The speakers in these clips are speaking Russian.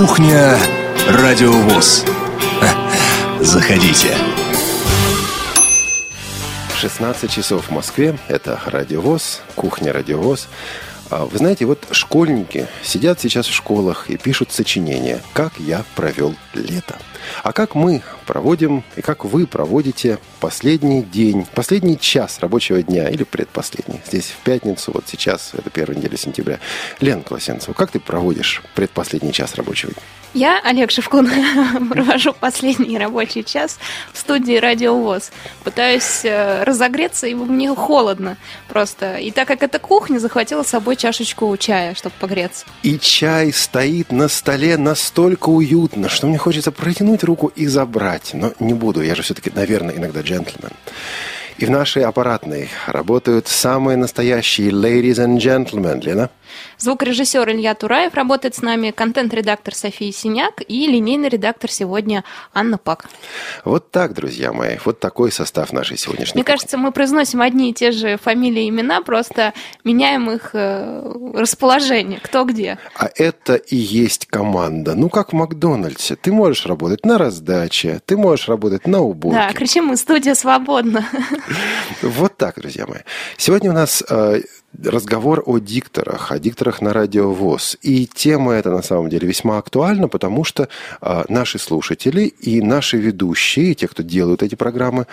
Кухня Радиовоз. Заходите. 16 часов в Москве. Это Радиовоз, Кухня Радиовоз. А Вы знаете, вот школьники сидят сейчас в школах и пишут сочинения «Как я провел лето». А как мы проводим и как вы проводите последний день, последний час рабочего дня или предпоследний. Здесь в пятницу, вот сейчас, это первая неделя сентября. Лена Колосенцева, как ты проводишь предпоследний час рабочего дня? Я, Олег Шевкун, провожу последний рабочий час в студии Радио ВОЗ. Пытаюсь э, разогреться, и мне холодно просто. И так как это кухня, захватила с собой чашечку чая, чтобы погреться. И чай стоит на столе настолько уютно, что мне хочется протянуть руку и забрать. Но не буду, я же все-таки, наверное, иногда джентльмен. И в нашей аппаратной работают самые настоящие ladies and gentlemen, Лена. Звукорежиссер Илья Тураев работает с нами, контент-редактор София Синяк и линейный редактор сегодня Анна Пак. Вот так, друзья мои, вот такой состав нашей сегодняшней Мне кажется, мы произносим одни и те же фамилии и имена, просто меняем их э, расположение, кто где. А это и есть команда. Ну, как в Макдональдсе. Ты можешь работать на раздаче, ты можешь работать на уборке. Да, кричим мы «Студия свободна». Вот так, друзья мои. Сегодня у нас э, разговор о дикторах, о дикторах на радио ВОЗ. И тема эта на самом деле весьма актуальна, потому что э, наши слушатели и наши ведущие, те, кто делают эти программы,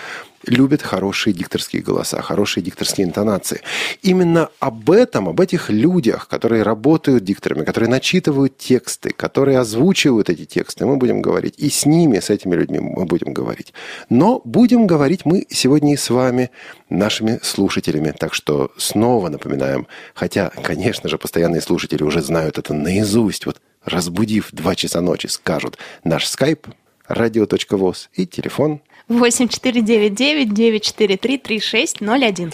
любят хорошие дикторские голоса, хорошие дикторские интонации. Именно об этом, об этих людях, которые работают дикторами, которые начитывают тексты, которые озвучивают эти тексты, мы будем говорить. И с ними, с этими людьми мы будем говорить. Но будем говорить мы сегодня и с вами, нашими слушателями. Так что снова напоминаем, хотя, конечно же, постоянные слушатели уже знают это наизусть, вот разбудив 2 часа ночи, скажут наш скайп радио.воз и телефон 8499-943-3601.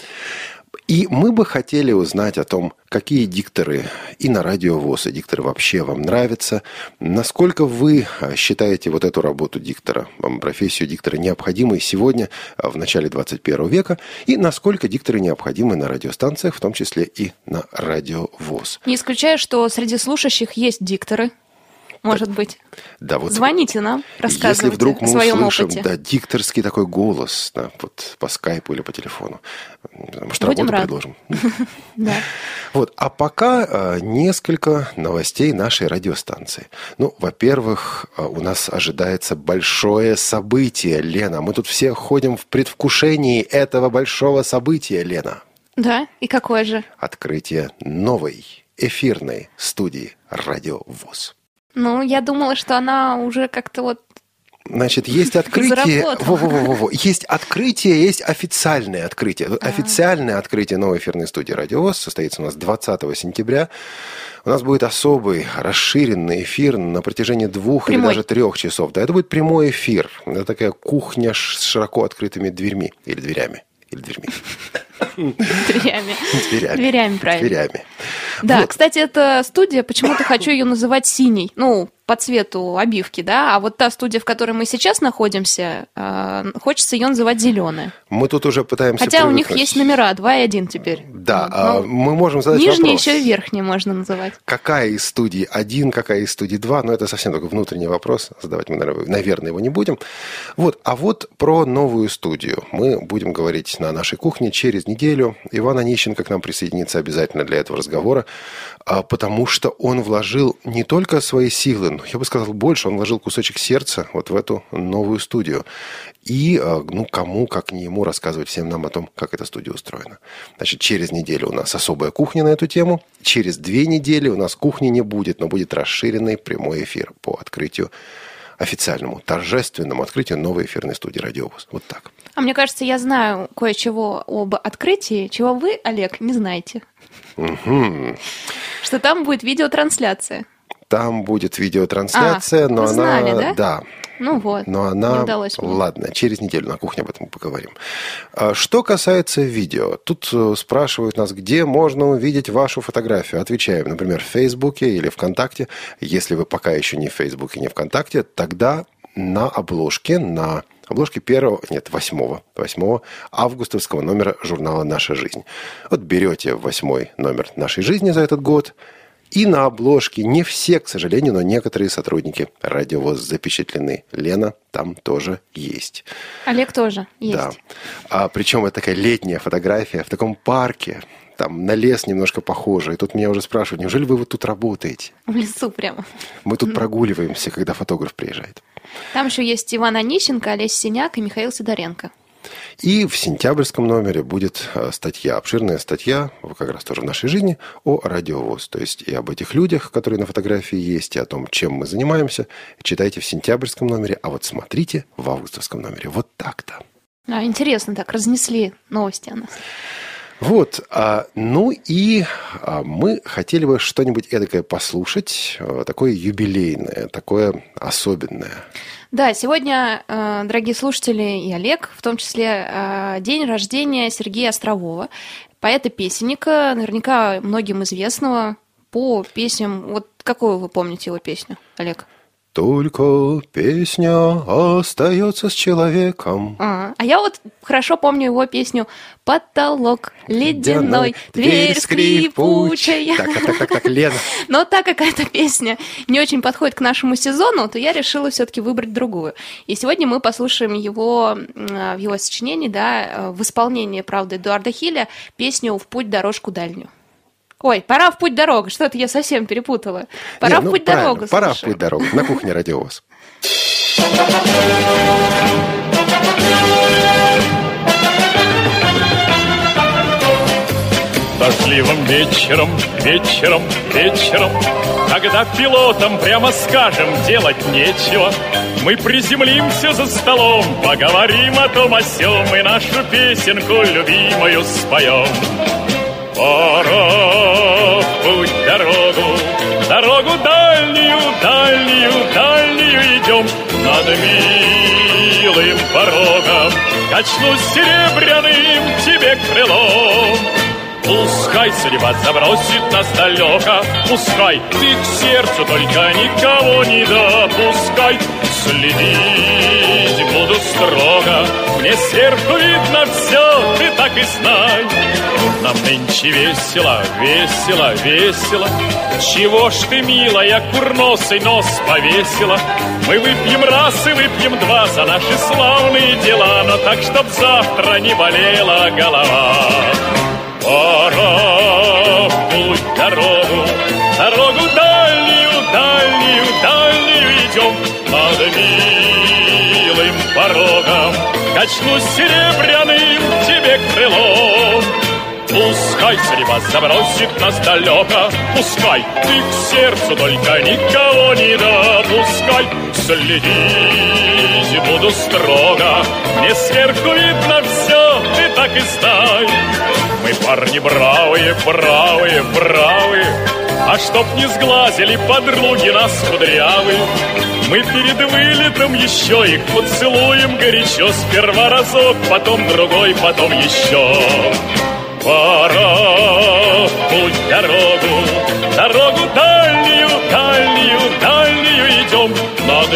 И мы бы хотели узнать о том, какие дикторы и на радио ВОЗ, и дикторы вообще вам нравятся, насколько вы а, считаете вот эту работу диктора, вам профессию диктора необходимой сегодня, а, в начале 21 века, и насколько дикторы необходимы на радиостанциях, в том числе и на радио ВОЗ. Не исключаю, что среди слушающих есть дикторы. Может быть. Да, вот Звоните нам, рассказывайте Если вдруг мы о своем услышим, опыте. да, дикторский такой голос, да, вот по скайпу или по телефону, может, Будем работу рады. предложим. Да. Вот, а пока э, несколько новостей нашей радиостанции. Ну, во-первых, э, у нас ожидается большое событие, Лена. Мы тут все ходим в предвкушении этого большого события, Лена. Да, и какое же? Открытие новой эфирной студии «Радио ВОЗ». Ну, я думала, что она уже как-то вот... Значит, есть открытие. Заработала. Во-во-во-во. Есть открытие, есть официальное открытие. Официальное открытие новой эфирной студии «Радиовоз» состоится у нас 20 сентября. У нас будет особый расширенный эфир на протяжении двух или Прямой. даже трех часов. Да, это будет прямой эфир. Это такая кухня с широко открытыми дверьми. Или дверями. Или дверьми. Дверями. Дверями. Дверями, правильно. Дверями. Да, Вот. кстати, эта студия, почему-то хочу ее называть синей. Ну, по цвету обивки, да. А вот та студия, в которой мы сейчас находимся, э, хочется ее называть зеленая. Мы тут уже пытаемся Хотя у них привыкнуть. есть номера 2 и 1 теперь. Да, Вот, а ну, мы можем задать Нижняя вопрос. еще и верхняя можно называть. какая из студий один, какая из студий два, но это совсем только внутренний вопрос, задавать мы, наверное, наверное, его не будем. Вот, а вот про новую студию мы будем говорить на нашей кухне через неделю. Иван Онищенко к нам присоединится обязательно для этого разговора, а, потому что он вложил не только свои силы, я бы сказал, больше, он вложил кусочек сердца вот в эту новую студию. И, а, ну, кому, как не ему, рассказывать всем нам о том, как эта студия устроена. Значит, через неделю у нас особая кухня на эту тему. Через две недели у нас кухни не будет, но будет расширенный прямой эфир по открытию официальному, торжественному открытию новой эфирной студии «Радиовоз». Вот так. А мне кажется, я знаю кое-чего об открытии, чего вы, Олег, не знаете. Мгм. Что там будет видеотрансляция. Там будет видеотрансляция, А, но вы она... да? Да. Ну вот, Но она... не удалось мне. Ладно, через неделю на кухне об этом поговорим. А Что касается видео, тут э, спрашивают нас, где можно увидеть вашу фотографию. Отвечаем, например, в Фейсбуке или ВКонтакте. Если вы пока еще не в Фейсбуке, не ВКонтакте, тогда на обложке, на обложке первого, нет, восьмого, восьмого августовского номера журнала «Наша жизнь». Вот берете восьмой номер «Нашей жизни» за этот год И на обложке не все, к сожалению, но некоторые сотрудники радиовоз запечатлены. Лена там тоже есть. Олег тоже есть. Да. А, причем это такая летняя фотография в таком парке. Там на лес немножко похоже. И тут меня уже спрашивают, неужели вы вот тут работаете? В лесу прямо. Мы тут прогуливаемся, когда фотограф приезжает. Там еще есть Иван Онищенко, Олесь Синяк и Михаил Сидоренко. И в сентябрьском номере будет э, статья, обширная статья, как раз тоже в нашей жизни, о радиовоз. То есть и об этих людях, которые на фотографии есть, и о том, чем мы занимаемся. Читайте в сентябрьском номере, а вот смотрите в августовском номере. Вот так-то. А, интересно так, разнесли новости о нас. Вот, а, ну и а, мы хотели бы что-нибудь эдакое послушать, а, такое юбилейное, такое особенное. Да, сегодня, э, дорогие слушатели и Олег, в том числе э, день рождения Сергея Острового, поэта-песенника, наверняка многим известного по песням. Вот какую вы помните его песню, Олег? Только песня остается с человеком. А, а я вот хорошо помню его песню «Потолок ледяной, дверь скрипучая». Так, так, так, так, Лена. Но так как эта песня не очень подходит к нашему сезону, то я решила все-таки выбрать другую. И сегодня мы послушаем его в его сочинении, да, в исполнении, правда, Эдуарда Хиля песню «В путь дорожку дальнюю». Ой, пора в путь дорогу. Что-то я совсем перепутала. Пора Не, в путь ну, дорогу. Пора в путь дорогу. На кухне радиовоз. Дождливым вечером, вечером, вечером, Когда пилотам, прямо скажем, делать нечего, Мы приземлимся за столом, поговорим о том о сём И нашу песенку любимую споем. В путь дорогу, дорогу дальнюю, дальнюю, дальнюю идем над милым порогом. Качнусь серебряным тебе крылом. Пускай судьба забросит нас далеко, Пускай ты к сердцу только никого не допускай. Следить буду строго, Мне сверху видно все, ты так и знай. Нам нынче весело, весело, весело. Чего ж ты, милая, курносый нос повесила? Мы выпьем раз и выпьем два за наши славные дела, Но так, чтоб завтра не болела голова. Пора путь дорогу, дорогу дальнюю, дальнюю, дальнюю идем над милым порогом. Качнусь серебряным тебе крылом. Пускай судьба забросит нас далеко, Пускай ты к сердцу только никого не допускай. Следить буду строго, Мне сверху видно все, ты так и знай. Мы парни бравые, бравые, бравые, А чтоб не сглазили подруги нас кудрявые, Мы перед вылетом еще их поцелуем горячо Сперва разок, потом другой, потом еще. Пора в путь дорогу, дорогу дальнюю, дальнюю, дальнюю идем над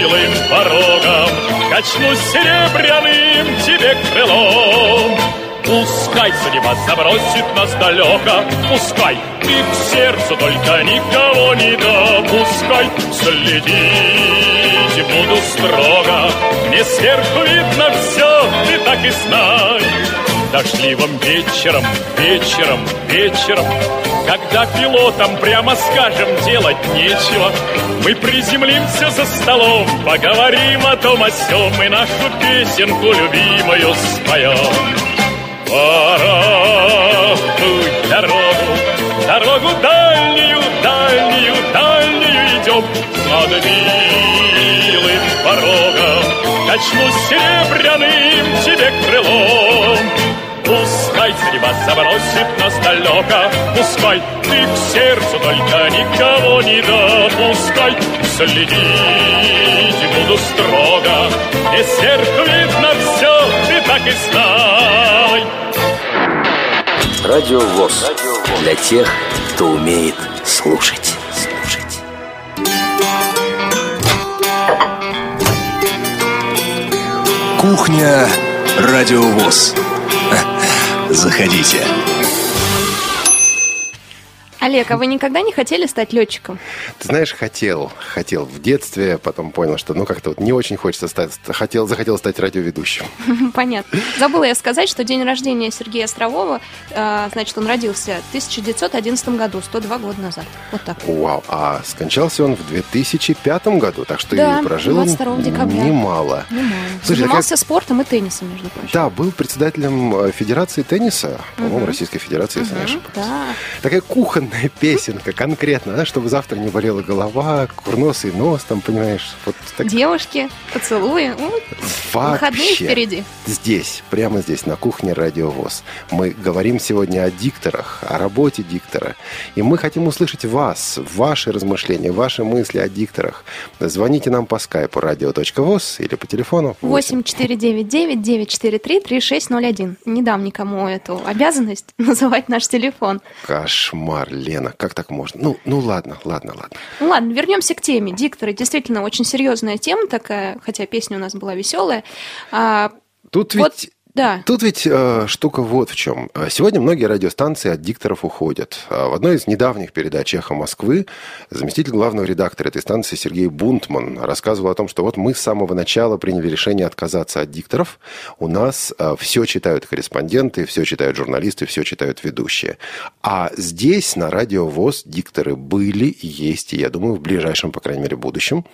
милым порогом. Качнусь серебряным тебе крылом. Пускай судьба забросит нас далеко, Пускай ты к сердцу только никого не допускай. Следить буду строго, Мне сверху видно все, ты так и знай. Дождливым вечером, вечером, вечером, Когда пилотам, прямо скажем, делать нечего, Мы приземлимся за столом, поговорим о том о сём И нашу песенку любимую споем. Пора в дорогу, дорогу дальнюю, дальнюю, дальнюю идем над милым порогом. Качнусь серебряным тебе крылом. Пускай судьба забросит нас далеко, Пускай ты к сердцу только никого не допускай. Следить буду строго, И сверху видно все, так и знай. Радио ВОЗ. Для тех, кто умеет слушать. Слушать. Кухня Радио ВОЗ. Заходите. Олег, а вы никогда не хотели стать летчиком? Ты знаешь, хотел, хотел в детстве, потом понял, что ну как-то вот не очень хочется стать, хотел, захотел стать радиоведущим. Понятно. Забыла я сказать, что день рождения Сергея Острового, э, значит, он родился в 1911 году, 102 года назад. Вот так. Вау, а скончался он в 2005 году, так что Да, и прожил 22 декабря. немало. Немало. Слушай, Занимался спортом и теннисом, между прочим. Да, был председателем э, Федерации тенниса, по-моему, Российской Федерации, если не ошибаюсь. Да. Такая кухонная песенка, конкретно, да, чтобы завтра не болела голова, курносый нос, там, понимаешь, вот так Девушки, поцелуи. Ну, Выходные вообще. впереди. Здесь, прямо здесь, на кухне Радио ВОЗ. Мы говорим сегодня о дикторах, о работе диктора. И мы хотим услышать вас, ваши размышления, ваши мысли о дикторах. Звоните нам по скайпу radio.voz или по телефону 8499-943-3601. Не дам никому эту обязанность называть наш телефон. Кошмар, Лена, как так можно? Ну, ну ладно, ладно, ладно. Ну ладно, вернемся к теме. Дикторы действительно очень серьезная тема такая, хотя песня у нас была веселая. А, Тут Вот, ведь да. Тут ведь э, штука вот в чем. Э, Сегодня многие радиостанции от дикторов уходят. А В одной из недавних передач «Эхо Москвы» заместитель главного редактора этой станции Сергей Бунтман рассказывал о том, что вот мы с самого начала приняли решение отказаться от дикторов. У нас все читают корреспонденты, все читают журналисты, все читают ведущие. А здесь, на радио ВОЗ, дикторы были есть, и я думаю, в ближайшем, по крайней мере, будущем,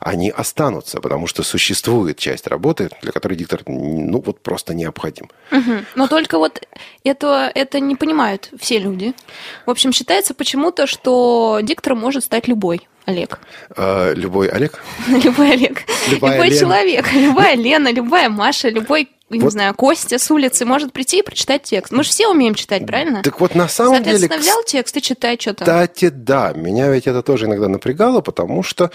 они останутся, потому что существует часть работы, для которой диктор, ну, вот просто необходим. Мгм. Но только вот это, это не понимают все люди. В общем, считается почему-то, что диктором может стать любой Олег. А, любой Олег? Любой Олег. Любая любой Лена. человек. Любая Лена, любая Маша, любой, не Вот. знаю, Костя с улицы может прийти и прочитать текст. Мы же все умеем читать, правильно? Так вот, на самом деле, Соответственно, взял текст и читай, что там. кстати, да, меня ведь это тоже иногда напрягало, потому что,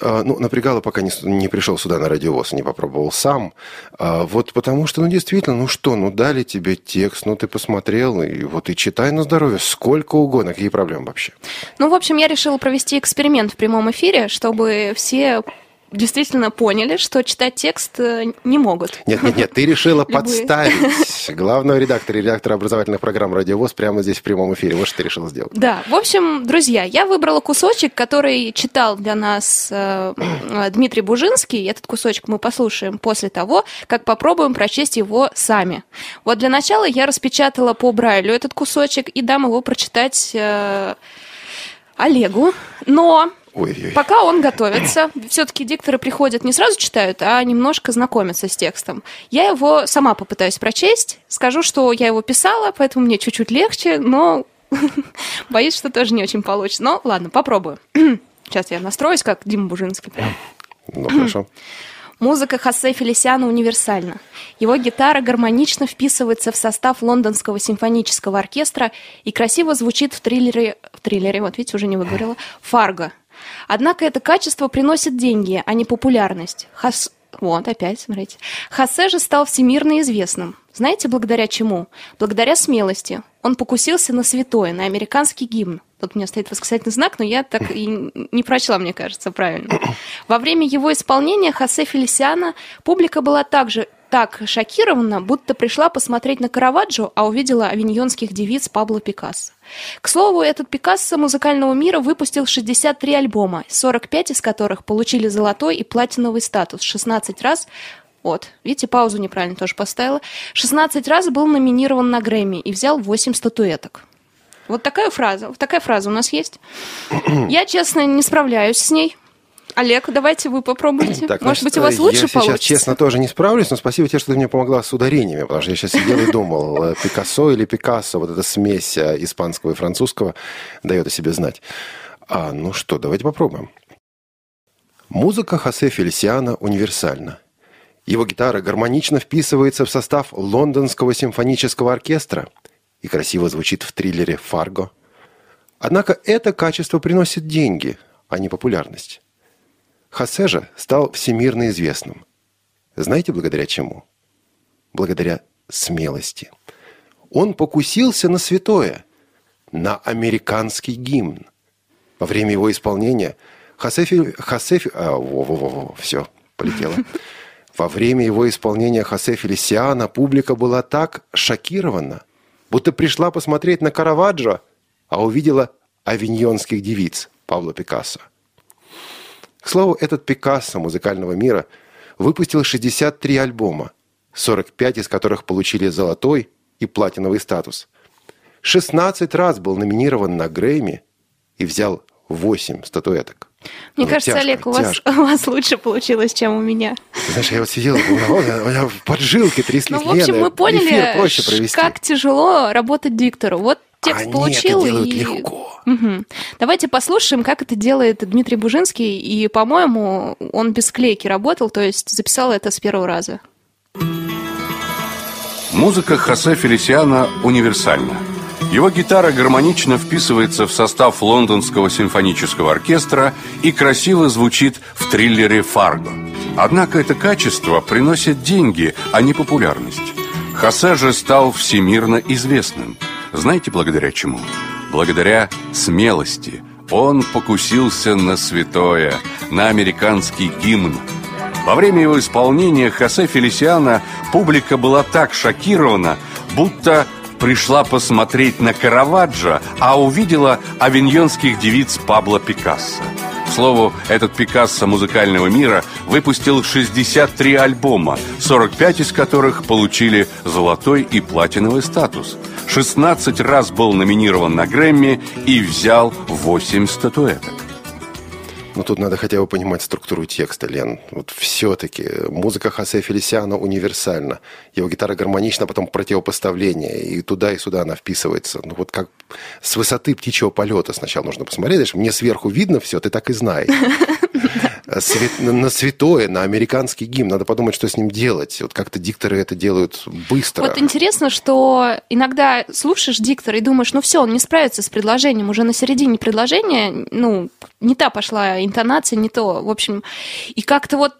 э, ну, напрягало, пока не, не пришел сюда на радиовоз, не попробовал сам. А Вот потому что, ну, действительно, ну что, ну, дали тебе текст, ну, ты посмотрел, и вот и читай на здоровье, сколько угодно, какие проблемы вообще? Ну, в общем, я решила провести эксперимент в прямом эфире, чтобы все действительно поняли, что читать текст э, не могут. Нет, нет, нет, ты решила подставить главного редактора и редактора образовательных программ «Радиовоз» прямо здесь в прямом эфире. Вот что ты решила сделать. Да, в общем, друзья, я выбрала кусочек, который читал для нас э, э, Дмитрий Бужинский. Этот кусочек мы послушаем после того, как попробуем прочесть его сами. Вот для начала я распечатала по Брайлю этот кусочек и дам его прочитать э, Олегу. Но Ой-ой-ой. Пока он готовится, все-таки дикторы приходят не сразу читают, а немножко знакомятся с текстом. Я его сама попытаюсь прочесть. Скажу, что я его писала, поэтому мне чуть-чуть легче, но боюсь, что тоже не очень получится. Но ладно, попробую. Сейчас я настроюсь, как Дима Бужинский прям. Ну, хорошо. Музыка Хосе Фелисиана универсальна. Его гитара гармонично вписывается в состав лондонского симфонического оркестра и красиво звучит в триллере, в триллере, вот видите, уже не выговорила, «Фарго». Однако это качество приносит деньги, а не популярность. Хос... Вот, опять, смотрите. Хосе же стал всемирно известным. Знаете, благодаря чему? Благодаря смелости. Он покусился на святое, на американский гимн. Тут у меня стоит восклицательный знак, но я так и не прочла, мне кажется, правильно. Во время его исполнения Хосе Фелисиана публика была также так шокирована, будто пришла посмотреть на Караваджо, а увидела авиньонских девиц Пабло Пикассо. К слову, этот Пикассо музыкального мира выпустил 63 альбома, 45 из которых получили золотой и платиновый статус, 16 раз вот, видите, паузу неправильно тоже поставила. 16 раз был номинирован на Грэмми и взял 8 статуэток. Вот такая фраза. Вот такая фраза у нас есть. Я, честно, не справляюсь с ней. Олег, давайте вы попробуйте. Так, Может значит, быть, у вас я лучше сейчас, получится? честно, тоже не справлюсь, но спасибо тебе, что ты мне помогла с ударениями, потому что я сейчас сидел и думал, э, Пикассо или Пикассо, вот эта смесь э, испанского и французского дает о себе знать. А, ну что, давайте попробуем. Музыка Хосе Фелисиана универсальна. Его гитара гармонично вписывается в состав лондонского симфонического оркестра и красиво звучит в триллере «Фарго». Однако это качество приносит деньги, а не популярность. Хосе же стал всемирно известным. Знаете, благодаря чему? Благодаря смелости. Он покусился на святое, на американский гимн. Во время его исполнения Хосе, Фи- Хосе Фи- а, во, во, во, во, все, полетело. Во время его исполнения Хосе Фелисиана публика была так шокирована, будто пришла посмотреть на Караваджо, а увидела авиньонских девиц Павла Пикассо. К слову, этот Пикассо музыкального мира выпустил 63 альбома, 45 из которых получили золотой и платиновый статус. 16 раз был номинирован на Грэмми и взял 8 статуэток. Мне ну, кажется, тяжко, Олег, у вас, у вас лучше получилось, чем у меня. Знаешь, я вот сидел, у меня поджилки тряслись. Ну, в общем, мы поняли, как тяжело работать диктору. Вот текст Они получил. Это делают и... легко. Угу. Давайте послушаем, как это делает Дмитрий Бужинский. И, по-моему, он без клейки работал, то есть записал это с первого раза. Музыка Хосе Фелисиана универсальна. Его гитара гармонично вписывается в состав лондонского симфонического оркестра и красиво звучит в триллере «Фарго». Однако это качество приносит деньги, а не популярность. Хосе же стал всемирно известным. Знаете, благодаря чему? Благодаря смелости. Он покусился на святое, на американский гимн. Во время его исполнения Хосе Фелисиана публика была так шокирована, будто пришла посмотреть на Караваджо, а увидела авиньонских девиц Пабло Пикассо. К слову, этот Пикассо музыкального мира выпустил 63 альбома, 45 из которых получили золотой и платиновый статус. 16 раз был номинирован на Грэмми и взял 8 статуэток. Ну, тут надо хотя бы понимать структуру текста, Лен. Вот все-таки музыка Хосе Фелисиана универсальна. Его гитара гармонична, потом противопоставление. И туда, и сюда она вписывается. Ну, вот как с высоты птичьего полета сначала нужно посмотреть. Знаешь, мне сверху видно все, ты так и знай. на святое, на американский гимн. Надо подумать, что с ним делать. Вот как-то дикторы это делают быстро. Вот интересно, что иногда слушаешь диктора и думаешь, ну все, он не справится с предложением. Уже на середине предложения, ну, не та пошла интонация, не то. В общем, и как-то вот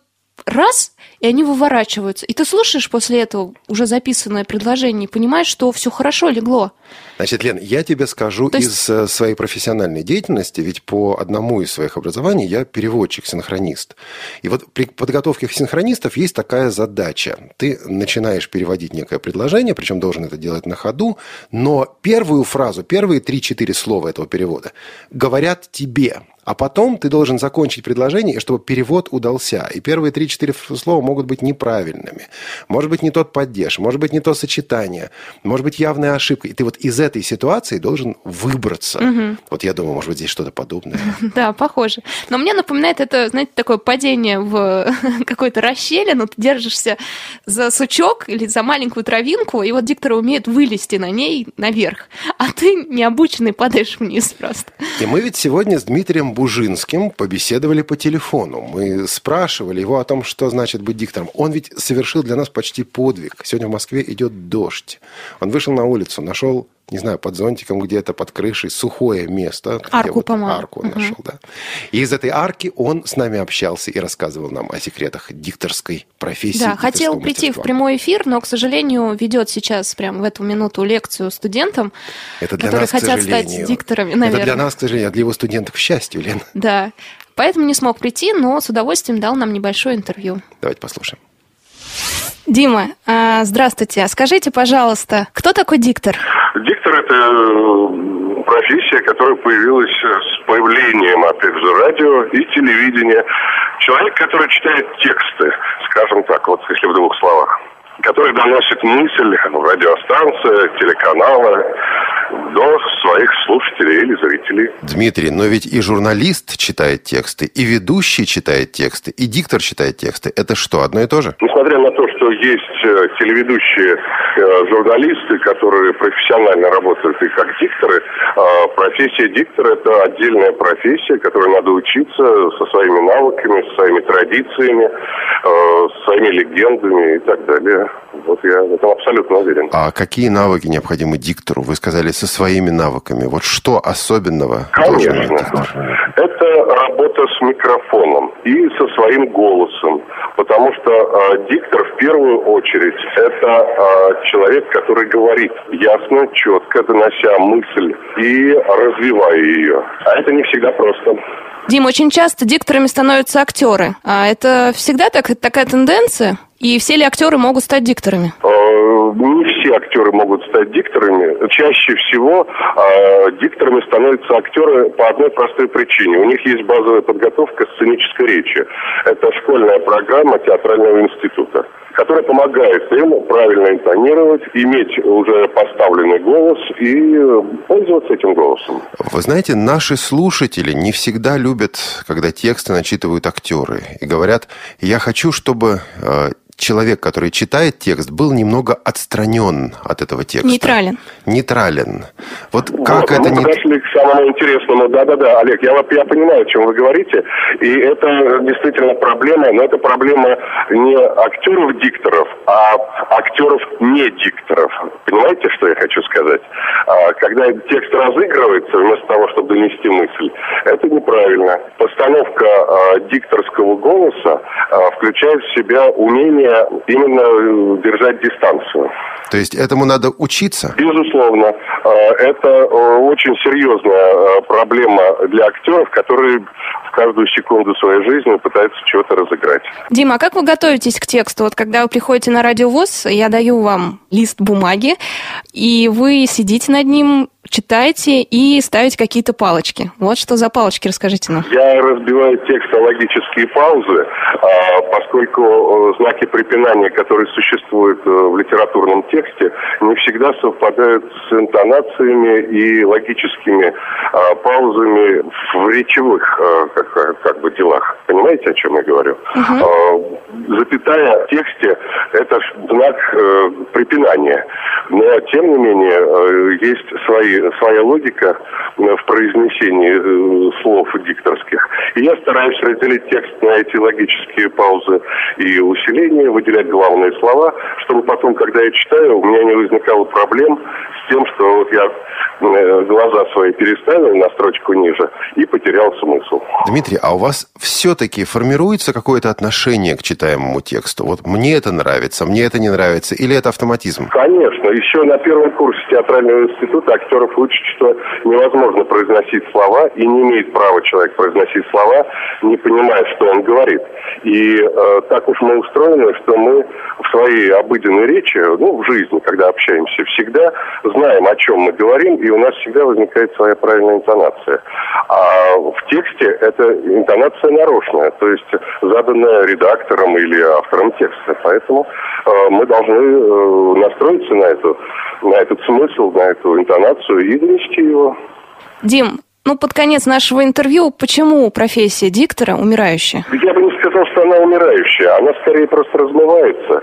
раз, и они выворачиваются. И ты слушаешь после этого уже записанное предложение и понимаешь, что все хорошо легло. Значит, Лен, я тебе скажу То есть... из э, своей профессиональной деятельности, ведь по одному из своих образований я переводчик-синхронист. И вот при подготовке синхронистов есть такая задача. Ты начинаешь переводить некое предложение, причем должен это делать на ходу, но первую фразу, первые три-четыре слова этого перевода говорят тебе. А потом ты должен закончить предложение, чтобы перевод удался. И первые три-четыре слова могут быть неправильными. Может быть, не тот падеж, может быть, не то сочетание, может быть, явная ошибка. И ты вот из этой ситуации должен выбраться. Угу. Вот я думаю, может быть, здесь что-то подобное. Да, похоже. Но мне напоминает это, знаете, такое падение в какой-то расщелину. Ты держишься за сучок или за маленькую травинку, и вот диктор умеет вылезти на ней наверх. А ты необученный падаешь вниз просто. И мы ведь сегодня с Дмитрием Бужинским побеседовали по телефону. Мы спрашивали его о том, что значит быть диктором. Он ведь совершил для нас почти подвиг. Сегодня в Москве идет дождь. Он вышел на улицу, нашел не знаю, под зонтиком где-то, под крышей, сухое место. Арку, вот по-моему. Арку угу. нашел, да. И из этой арки он с нами общался и рассказывал нам о секретах дикторской профессии. Да, хотел прийти в прямой эфир, но, к сожалению, ведет сейчас прямо в эту минуту лекцию студентам, Это для которые нас, хотят стать дикторами, наверное. Это для нас, к сожалению, а для его студентов к счастью, Лен. Да, поэтому не смог прийти, но с удовольствием дал нам небольшое интервью. Давайте послушаем. Дима, а, здравствуйте. А скажите, пожалуйста, кто такой диктор? Диктор – это э, профессия, которая появилась с появлением, опять же, радио и телевидения. Человек, который читает тексты, скажем так, вот если в двух словах который доносит мысль радиостанция, телеканала до своих слушателей или зрителей. Дмитрий, но ведь и журналист читает тексты, и ведущий читает тексты, и диктор читает тексты. Это что, одно и то же? Несмотря на то, есть э, телеведущие э, журналисты, которые профессионально работают и как дикторы, э, профессия диктора – это отдельная профессия, которой надо учиться со своими навыками, со своими традициями, со своими легендами и так далее. Вот я в этом абсолютно уверен. А какие навыки необходимы диктору? Вы сказали, со своими навыками. Вот что особенного Конечно. Это работа с микрофоном и со своим голосом. Потому что э, диктор в первую очередь это э, человек, который говорит ясно, четко, донося мысль и развивая ее. А это не всегда просто. Дим, очень часто дикторами становятся актеры. А это всегда так, такая тенденция? И все ли актеры могут стать дикторами? Э, не все актеры могут стать дикторами. Чаще всего э, дикторами становятся актеры по одной простой причине. У них есть базовая подготовка сценической речи. Это школьная программа театрального института которая помогает им правильно интонировать, иметь уже поставленный голос и э, пользоваться этим голосом. Вы знаете, наши слушатели не всегда любят, когда тексты начитывают актеры и говорят, я хочу, чтобы э, человек, который читает текст, был немного отстранен от этого текста. Нейтрален. Нейтрален. Вот как вот, это... Мы не... подошли к самому интересному. Да-да-да, Олег, я, я понимаю, о чем вы говорите. И это действительно проблема, но это проблема не актеров-дикторов, а актеров-не-дикторов. Понимаете, что я хочу сказать? А, когда текст разыгрывается вместо того, чтобы донести мысль, это неправильно. Постановка а, дикторского голоса а, включает в себя умение именно э, держать дистанцию. То есть этому надо учиться? Безусловно. Это э, очень серьезная проблема для актеров, которые каждую секунду своей жизни пытаются чего-то разыграть. Дима, а как вы готовитесь к тексту? Вот когда вы приходите на радиовоз, я даю вам лист бумаги, и вы сидите над ним, читаете и ставите какие-то палочки. Вот что за палочки, расскажите нам. Я разбиваю текст на логические паузы, а, поскольку э, знаки препинания, которые существуют э, в литературном тексте, не всегда совпадают с интонациями и логическими а, паузами в речевых э, как, как бы делах. Понимаете, о чем я говорю? Угу. Запятая в тексте – это знак препинания. Но, тем не менее, есть свои своя логика э, в произнесении э, слов дикторских. И я стараюсь разделить текст на эти логические паузы и усиления, выделять главные слова, чтобы потом, когда я читаю, у меня не возникало проблем с тем, что вот я э, глаза свои переставил на строчку ниже и потерял смысл. Дмитрий, а у вас все-таки формируется какое-то отношение к читаемому тексту? Вот мне это нравится, мне это не нравится, или это автоматизм? Конечно. Еще на первом курсе театрального института актеров Учит, что невозможно произносить слова, и не имеет права человек произносить слова, не понимая, что он говорит. И э, так уж мы устроены, что мы в своей обыденной речи, ну, в жизни, когда общаемся, всегда знаем, о чем мы говорим, и у нас всегда возникает своя правильная интонация. А в тексте эта интонация нарочная, то есть заданная редактором или автором текста. Поэтому э, мы должны э, настроиться на эту на этот смысл, на эту интонацию и донести его. Дим, ну, под конец нашего интервью, почему профессия диктора умирающая? Я бы не сказал, что она умирающая. Она скорее просто размывается,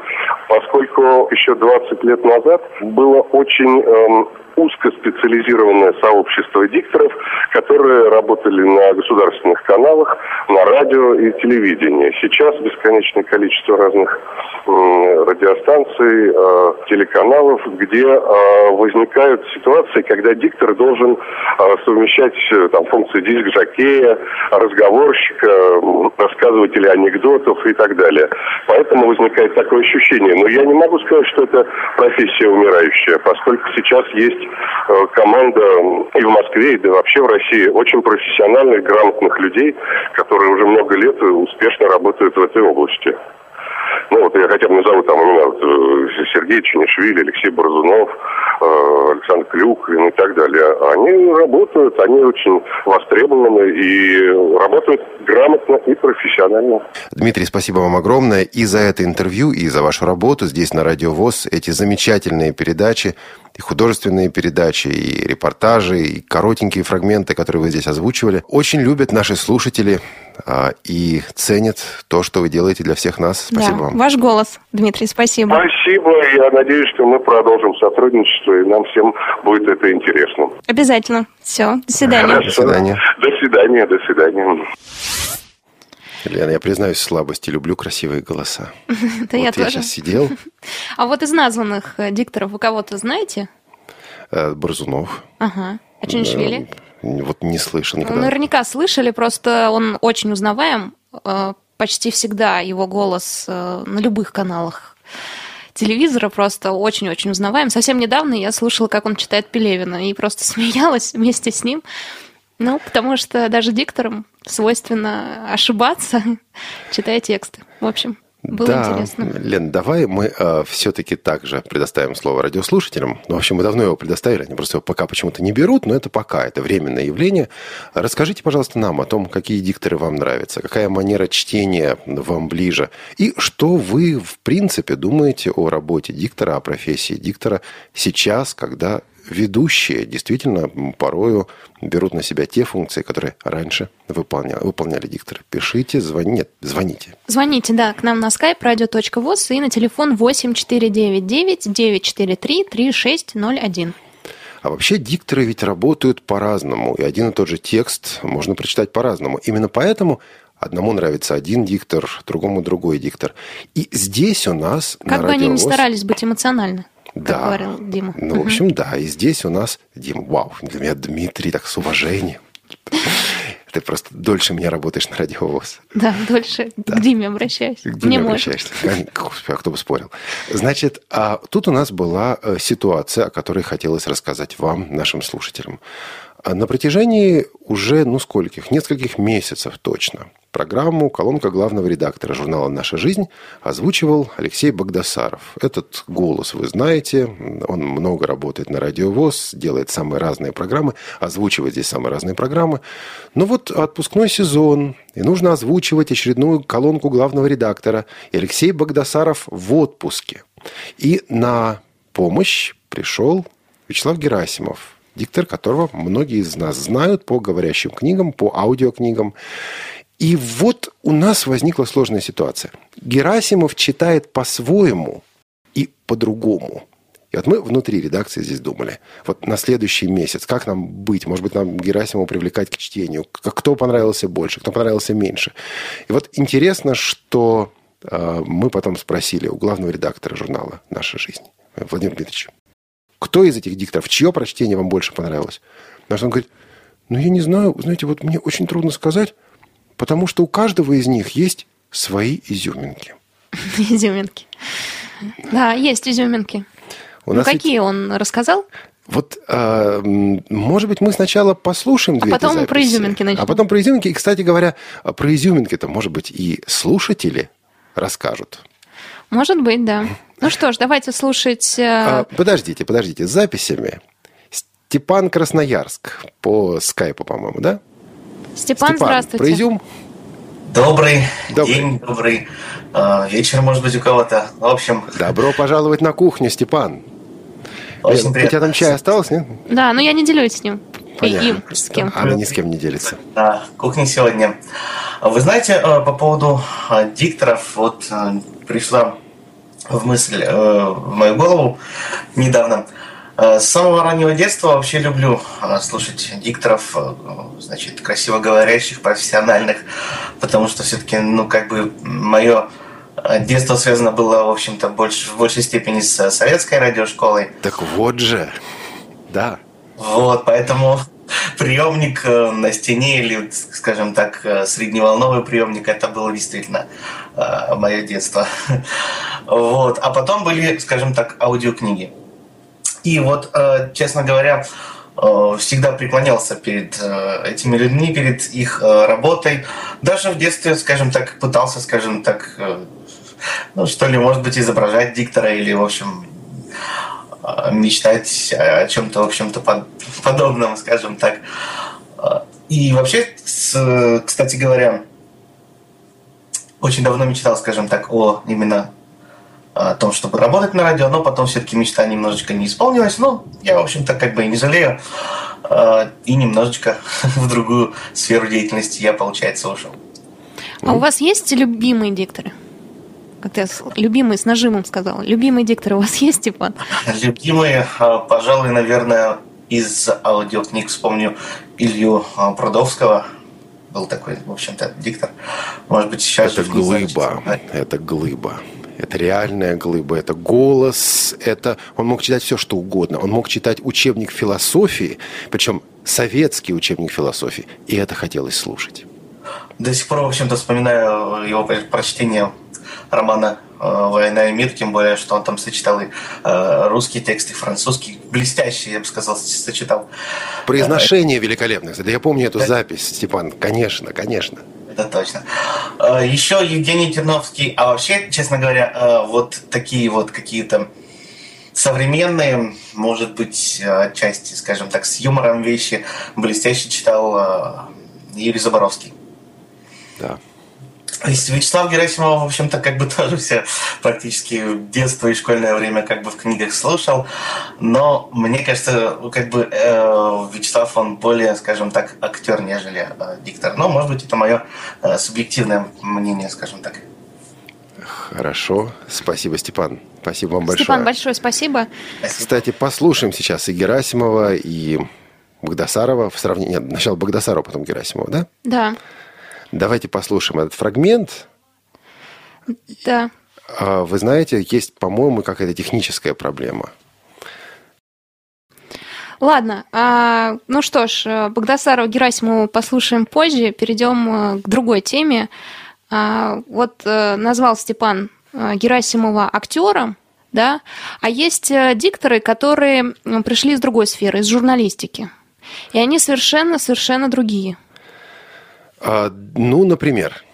поскольку еще 20 лет назад было очень эм, узкоспециализированное сообщество дикторов, которые работали на государственных каналах, на радио и телевидении. Сейчас бесконечное количество разных радиостанций, э, телеканалов, где э, возникают ситуации, когда диктор должен э, совмещать там, функции диск-жокея, разговорщика, рассказывателя анекдотов и так далее. Поэтому возникает такое ощущение. Но я не могу сказать, что это профессия умирающая, поскольку сейчас есть команда и в Москве, и да вообще в России очень профессиональных, грамотных людей, которые уже много лет успешно работают в этой области. Ну вот я хотя бы назову там имена вот, э, Сергей Ченишвили, Алексей Борзунов, э, Александр Клюквин и так далее. Они работают, они очень востребованы и работают грамотно и профессионально. Дмитрий, спасибо вам огромное и за это интервью, и за вашу работу здесь на Радио ВОЗ. Эти замечательные передачи и художественные передачи, и репортажи, и коротенькие фрагменты, которые вы здесь озвучивали. Очень любят наши слушатели и ценят то, что вы делаете для всех нас. Спасибо да, вам. Ваш голос, Дмитрий, спасибо. Спасибо. Я надеюсь, что мы продолжим сотрудничество, и нам всем будет это интересно. Обязательно. Все. До свидания. Хорошо. До свидания. До свидания. До свидания. Лена, я признаюсь в слабости, люблю красивые голоса. Да я тоже. я сейчас сидел. А вот из названных э, дикторов вы кого-то знаете? Э, Борзунов. Ага. А Чунишвили? Вот не слышал никогда. Наверняка слышали, просто он очень узнаваем. Э, почти всегда его голос на любых каналах телевизора просто очень-очень узнаваем. Совсем недавно я слушала, как он читает Пелевина, и просто смеялась вместе с ним. Ну, потому что даже дикторам свойственно ошибаться, читая тексты. В общем, Было да, интересно. Лен, давай мы э, все-таки также предоставим слово радиослушателям. Ну, в общем, мы давно его предоставили, они просто его пока почему-то не берут, но это пока, это временное явление. Расскажите, пожалуйста, нам о том, какие дикторы вам нравятся, какая манера чтения вам ближе, и что вы, в принципе, думаете о работе диктора, о профессии диктора сейчас, когда ведущие действительно порою берут на себя те функции, которые раньше выполняли, выполняли дикторы. Пишите, звоните, звоните. Звоните, да, к нам на skype radio.voz и на телефон 8499 943 3601. А вообще дикторы ведь работают по-разному, и один и тот же текст можно прочитать по-разному. Именно поэтому Одному нравится один диктор, другому другой диктор. И здесь у нас Как на бы они ни радиовоз- старались быть эмоциональны, как Да. говорил Дима. Ну, в общем, да. И здесь у нас Дим, вау, для меня Дмитрий так с уважением. Ты просто дольше меня работаешь на радиовоз. Да, дольше к Диме обращаюсь. К Мне Диме можно. обращаешься. А кто бы спорил. Значит, а тут у нас была э, ситуация, о которой хотелось рассказать вам, нашим слушателям. А На протяжении уже, ну скольких, нескольких месяцев точно, программу «Колонка главного редактора» журнала «Наша жизнь» озвучивал Алексей Богдасаров. Этот голос вы знаете, он много работает на радиовоз, делает самые разные программы, озвучивает здесь самые разные программы. Но вот отпускной сезон, и нужно озвучивать очередную колонку главного редактора. И Алексей Богдасаров в отпуске. И на помощь пришел Вячеслав Герасимов, диктор которого многие из нас знают по говорящим книгам, по аудиокнигам. И вот у нас возникла сложная ситуация. Герасимов читает по-своему и по-другому. И вот мы внутри редакции здесь думали, вот на следующий месяц, как нам быть? Может быть, нам Герасимова привлекать к чтению? Кто понравился больше, кто понравился меньше? И вот интересно, что э, мы потом спросили у главного редактора журнала «Наша жизнь» Владимира Дмитриевича, кто из этих дикторов, чье прочтение вам больше понравилось? На что он говорит, ну, я не знаю, знаете, вот мне очень трудно сказать, потому что у каждого из них есть свои изюминки. Изюминки. Да, есть изюминки. У ну, нас ведь- какие он рассказал? Вот, а, м, может быть, мы сначала послушаем две А потом эти про записи, изюминки начнем. А потом про изюминки. И, кстати говоря, а про изюминки-то, может быть, и слушатели расскажут. Может быть, да. Ну что ж, давайте слушать... э, А, подождите, подождите. С записями. Степан Красноярск по скайпу, по-моему, да? Степан, здравствуйте. про изюм? Добрый, Добрый. день, добрый э, вечер, может быть, у кого-то. В общем, Добро пожаловать на кухню, Степан. очень Лен, у приятно. тебя там чай осталось, нет? Да, но я не делюсь с ним. И Понятно. им, с кем. Она ни с кем не делится. На кухне сегодня. Вы знаете, э, по поводу э, дикторов, вот э, пришла в мысль э, в мою голову недавно. Э, С самого раннего детства вообще люблю э, слушать дикторов, э, значит, красиво говорящих, профессиональных, потому что все-таки, ну, как бы мое детство связано было, в общем-то, больше, в большей степени с советской радиошколой. Так вот же. Да. Вот, поэтому приемник на стене или, скажем так, средневолновый приемник, это было действительно мое детство. Вот. А потом были, скажем так, аудиокниги. И вот, э, честно говоря, э, всегда преклонялся перед э, этими людьми, перед их работой. Даже в детстве, скажем так, пытался, скажем так, ну что ли, может быть, изображать диктора или, в общем, мечтать о чем-то, в общем-то, под- подобном, скажем так. И вообще, кстати говоря, очень давно мечтал, скажем так, о именно о том, чтобы работать на радио, но потом все-таки мечта немножечко не исполнилась. Но я, в общем-то, как бы и не жалею. Э, И немножечко в другую сферу деятельности я, получается, ушел. А у вас есть любимые дикторы? Как я с- любимый с нажимом сказала. Любимые дикторы у вас есть, Степан? Любимые, э, пожалуй, наверное, из аудиокниг вспомню Илью э, Прудовского. Был такой, в общем-то, диктор. Может быть, сейчас... Это глыба. Это глыба. Это реальная глыба. Это голос. Это... Он мог читать все, что угодно. Он мог читать учебник философии, причем советский учебник философии. И это хотелось слушать. До сих пор, в общем-то, вспоминаю его про- прочтение романа э, «Война и мир», тем более, что он там сочетал и э, русский текст, и французский. Блестящий, я бы сказал, сочетал. Произношение великолепное. Да я помню эту запись, Степан. Конечно, конечно. Это точно. Э, Еще Евгений Терновский, а вообще, честно говоря, э, вот такие вот какие-то современные, может быть, отчасти, скажем так, с юмором вещи блестяще читал э, Юрий Заборовский. Да. Вячеслав Герасимов, в общем-то, как бы тоже все практически детство и школьное время как бы в книгах слушал, но мне кажется, как бы э, Вячеслав, он более, скажем так, актер, нежели э, диктор. Но, может быть, это мое э, субъективное мнение, скажем так. Хорошо. Спасибо, Степан. Спасибо вам большое. Степан, большое спасибо. Спасибо. Кстати, послушаем сейчас и Герасимова, и Богдасарова в сравнении... Нет, сначала Богдасарова, потом Герасимова, да? Да, Давайте послушаем этот фрагмент. да. А, Вы знаете, есть, по-моему, какая-то техническая проблема. Ладно, а, ну что ж, э, Богдасарова Герасимову послушаем позже, перейдем э, к другой теме. А, вот э, назвал Степан Герасимова актером, да, а есть дикторы, которые пришли из другой сферы, из журналистики. И они совершенно-совершенно другие. А, Ну, например.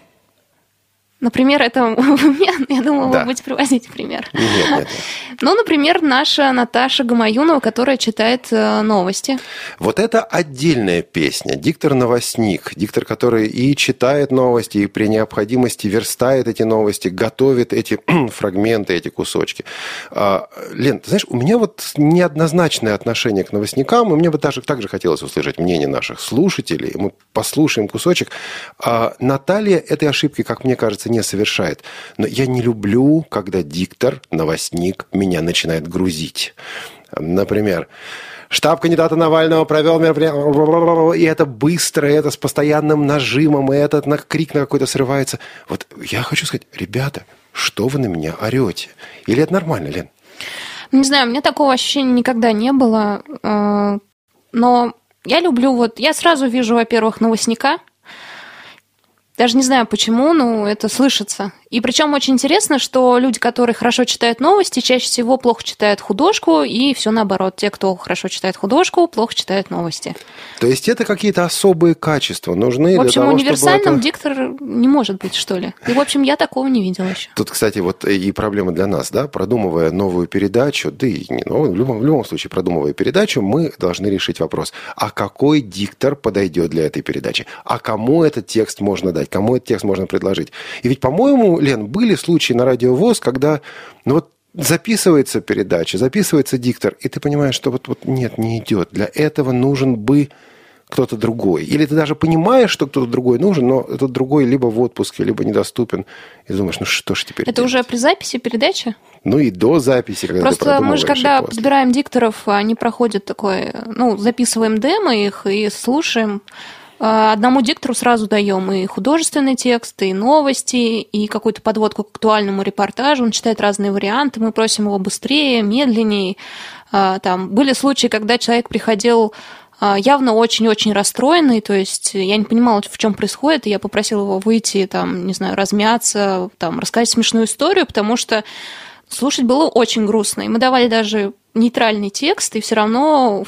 Например, это я думала, Да. вы будете приводить пример. Нет, нет, нет. Ну, например, наша Наташа Гамаюнова, которая читает э, новости. Вот это отдельная песня. Диктор-новостник. Диктор, который и читает новости, и при необходимости верстает эти новости, готовит эти фрагменты, эти кусочки. А, Лен, ты знаешь, у меня вот неоднозначное отношение к новостникам, и мне бы даже также хотелось услышать мнение наших слушателей. Мы послушаем кусочек. А, Наталья этой ошибки, как мне кажется, не совершает. Но я не люблю, когда диктор, новостник меня начинает грузить. Например, штаб кандидата Навального провел мероприятие, и это быстро, и это с постоянным нажимом, и этот на крик на какой-то срывается. Вот я хочу сказать, ребята, что вы на меня орете? Или это нормально, Лен? Не знаю, у меня такого ощущения никогда не было. э, Но я люблю вот... Я сразу вижу, во-первых, новостника. Даже не знаю почему, но это слышится. И причем очень интересно, что люди, которые хорошо читают новости, чаще всего плохо читают художку, и все наоборот. Те, кто хорошо читает художку, плохо читают новости. То есть это какие-то особые качества нужны В общем, для того, универсальным это... диктор не может быть, что ли. И, в общем, я такого не видела еще. Тут, кстати, вот и проблема для нас, да, продумывая новую передачу, да и не новую, в любом, в любом случае, продумывая передачу, мы должны решить вопрос, а какой диктор подойдет для этой передачи? А кому этот текст можно дать? Кому этот текст можно предложить? И ведь, по-моему, Лен, были случаи на радио ВОЗ, когда, ну вот, записывается передача, записывается диктор, и ты понимаешь, что вот, вот нет, не идет. Для этого нужен бы кто-то другой. Или ты даже понимаешь, что кто-то другой нужен, но этот другой либо в отпуске, либо недоступен. И думаешь, ну что ж теперь Это делать? уже при записи передачи? Ну и до записи, когда Просто мы же, когда после. подбираем дикторов, они проходят такой, ну, записываем демо их и слушаем. А, Одному диктору сразу даем и художественный текст, и новости, и какую-то подводку к актуальному репортажу. Он читает разные варианты. Мы просим его быстрее, медленнее. А, Там были случаи, когда человек приходил а, явно очень-очень расстроенный, то есть я не понимала, в чем происходит, и я попросила его выйти, там, не знаю, размяться, там, рассказать смешную историю, потому что слушать было очень грустно. И мы давали даже нейтральный текст, и все равно,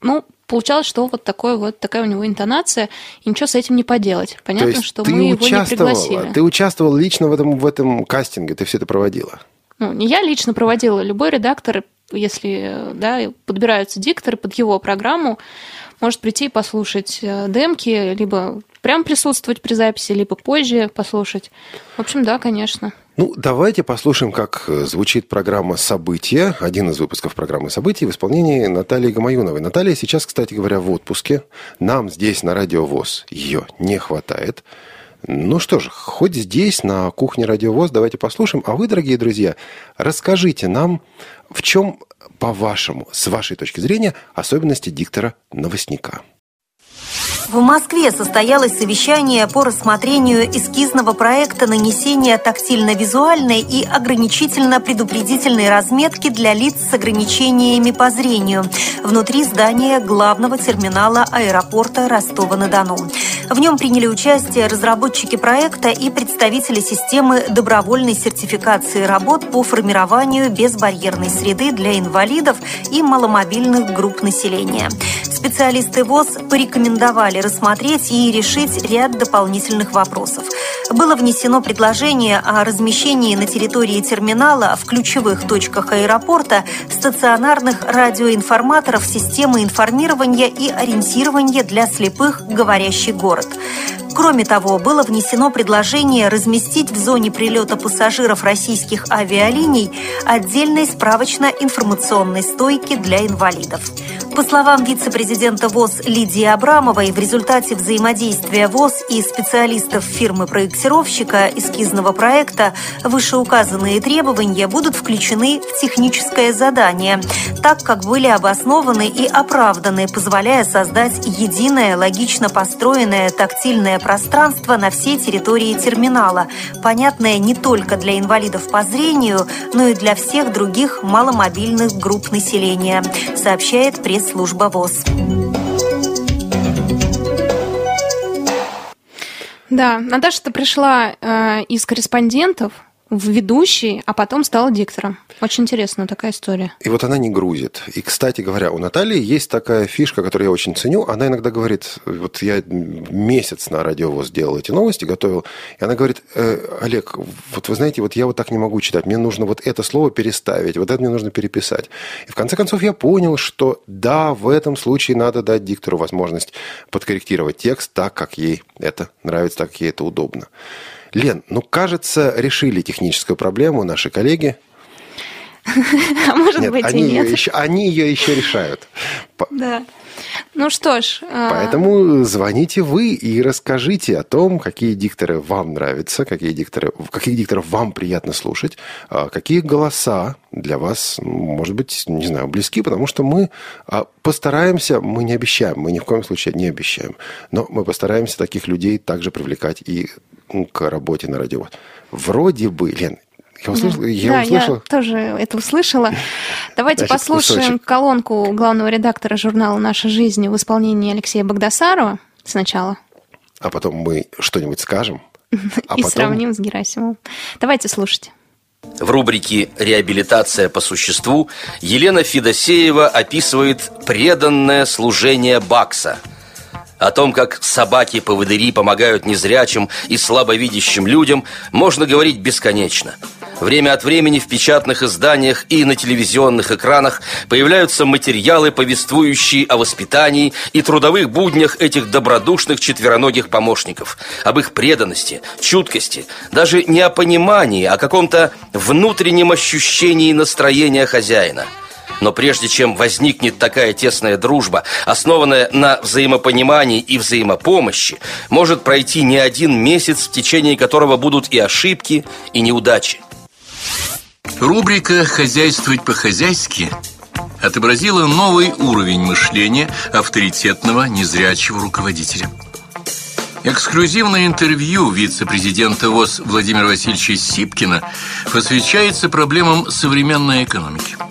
ну, получалось, что вот, такой вот такая у него интонация, и ничего с этим не поделать. Понятно, есть что мы его не пригласили. ты участвовал лично в этом, в этом кастинге, ты все это проводила? Ну, не я лично проводила, любой редактор, если да, подбираются дикторы под его программу, может прийти и послушать э, демки, либо прям присутствовать при записи, либо позже послушать. В общем, да, конечно. Ну, давайте послушаем, как э, звучит программа «События», один из выпусков программы «События» в исполнении Натальи Гамаюновой. Наталья сейчас, кстати говоря, в отпуске. Нам здесь на Радио ВОЗ ее не хватает. Ну что ж, хоть здесь, на кухне Радио ВОЗ, давайте послушаем. А вы, дорогие друзья, расскажите нам, в чем, по-вашему, с вашей точки зрения, особенности диктора-новостника. В Москве состоялось совещание по рассмотрению эскизного проекта нанесения тактильно-визуальной и ограничительно-предупредительной разметки для лиц с ограничениями по зрению внутри здания главного терминала аэропорта Ростова-на-Дону. В нем приняли участие разработчики проекта и представители системы добровольной сертификации работ по формированию безбарьерной среды для инвалидов и маломобильных групп населения. Специалисты ВОЗ порекомендовали рассмотреть и решить ряд дополнительных вопросов. Было внесено предложение о размещении на территории терминала в ключевых точках аэропорта стационарных радиоинформаторов системы информирования и ориентирования для слепых «Говорящий город». Кроме того, было внесено предложение разместить в зоне прилета пассажиров российских авиалиний отдельной справочно-информационной стойки для инвалидов. По словам вице-президента ВОЗ Лидии Абрамовой, в результате взаимодействия ВОЗ и специалистов фирмы-проектировщика эскизного проекта вышеуказанные требования будут включены в техническое задание, так как были обоснованы и оправданы, позволяя создать единое, логично построенное тактильное пространство на всей территории терминала, понятное не только для инвалидов по зрению, но и для всех других маломобильных групп населения, сообщает пресс-служба ВОЗ. Да, Наташа-то пришла э, из корреспондентов, в ведущий, а потом стала диктором. Очень интересная такая история. И вот она не грузит. И, кстати говоря, у Натальи есть такая фишка, которую я очень ценю. Она иногда говорит, вот я месяц на радиовоз делал эти новости, готовил, и она говорит, э, Олег, вот вы знаете, вот я вот так не могу читать, мне нужно вот это слово переставить, вот это мне нужно переписать. И в конце концов я понял, что да, в этом случае надо дать диктору возможность подкорректировать текст так, как ей это нравится, так, как ей это удобно. Лен, ну, кажется, решили техническую проблему наши коллеги. А может нет, быть они и нет. Ее еще, они ее еще решают. Да. Ну что ж. А, Поэтому звоните вы и расскажите о том, какие дикторы вам нравятся, какие дикторы, каких дикторов вам приятно слушать, а, какие голоса для вас, может быть, не знаю, близки, потому что мы а, постараемся, мы не обещаем, мы ни в коем случае не обещаем, но мы постараемся таких людей также привлекать и к работе на радио. Вроде бы, Лен, я услышал, да, я, да, услышал. я тоже это услышала. Давайте Значит, послушаем кусочек. колонку главного редактора журнала «Наша жизнь» в исполнении Алексея Богдасарова сначала. А потом мы что-нибудь скажем. А И потом... сравним с Герасимовым. Давайте слушать. В рубрике «Реабилитация по существу» Елена Федосеева описывает преданное служение Бакса – о том, как собаки-поводыри помогают незрячим и слабовидящим людям, можно говорить бесконечно. Время от времени в печатных изданиях и на телевизионных экранах появляются материалы, повествующие о воспитании и трудовых буднях этих добродушных четвероногих помощников, об их преданности, чуткости, даже не о понимании, а о каком-то внутреннем ощущении настроения хозяина – но прежде чем возникнет такая тесная дружба, основанная на взаимопонимании и взаимопомощи, может пройти не один месяц, в течение которого будут и ошибки, и неудачи. Рубрика «Хозяйствовать по-хозяйски» отобразила новый уровень мышления авторитетного незрячего руководителя. Эксклюзивное интервью вице-президента ВОЗ Владимира Васильевича Сипкина посвящается проблемам современной экономики –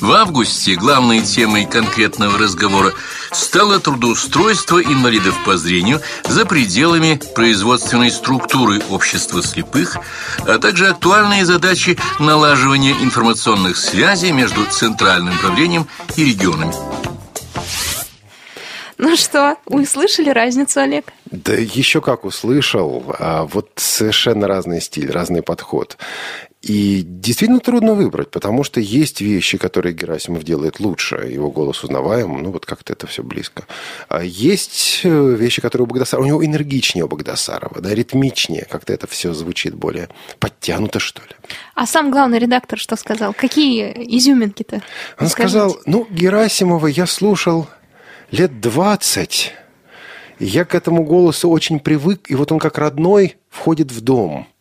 в августе главной темой конкретного разговора стало трудоустройство инвалидов по зрению за пределами производственной структуры общества слепых, а также актуальные задачи налаживания информационных связей между центральным правлением и регионами. Ну что, услышали разницу, Олег? Да еще как услышал. А вот совершенно разный стиль, разный подход. И действительно трудно выбрать, потому что есть вещи, которые Герасимов делает лучше, его голос узнаваем, ну вот как-то это все близко. А есть э, вещи, которые у Богдасарова, у него энергичнее у Богдасарова, да, ритмичнее, как-то это все звучит более подтянуто, что ли. А сам главный редактор что сказал? Какие изюминки-то? Он сказал, ну, Герасимова я слушал лет двадцать, я к этому голосу очень привык, и вот он как родной входит в дом –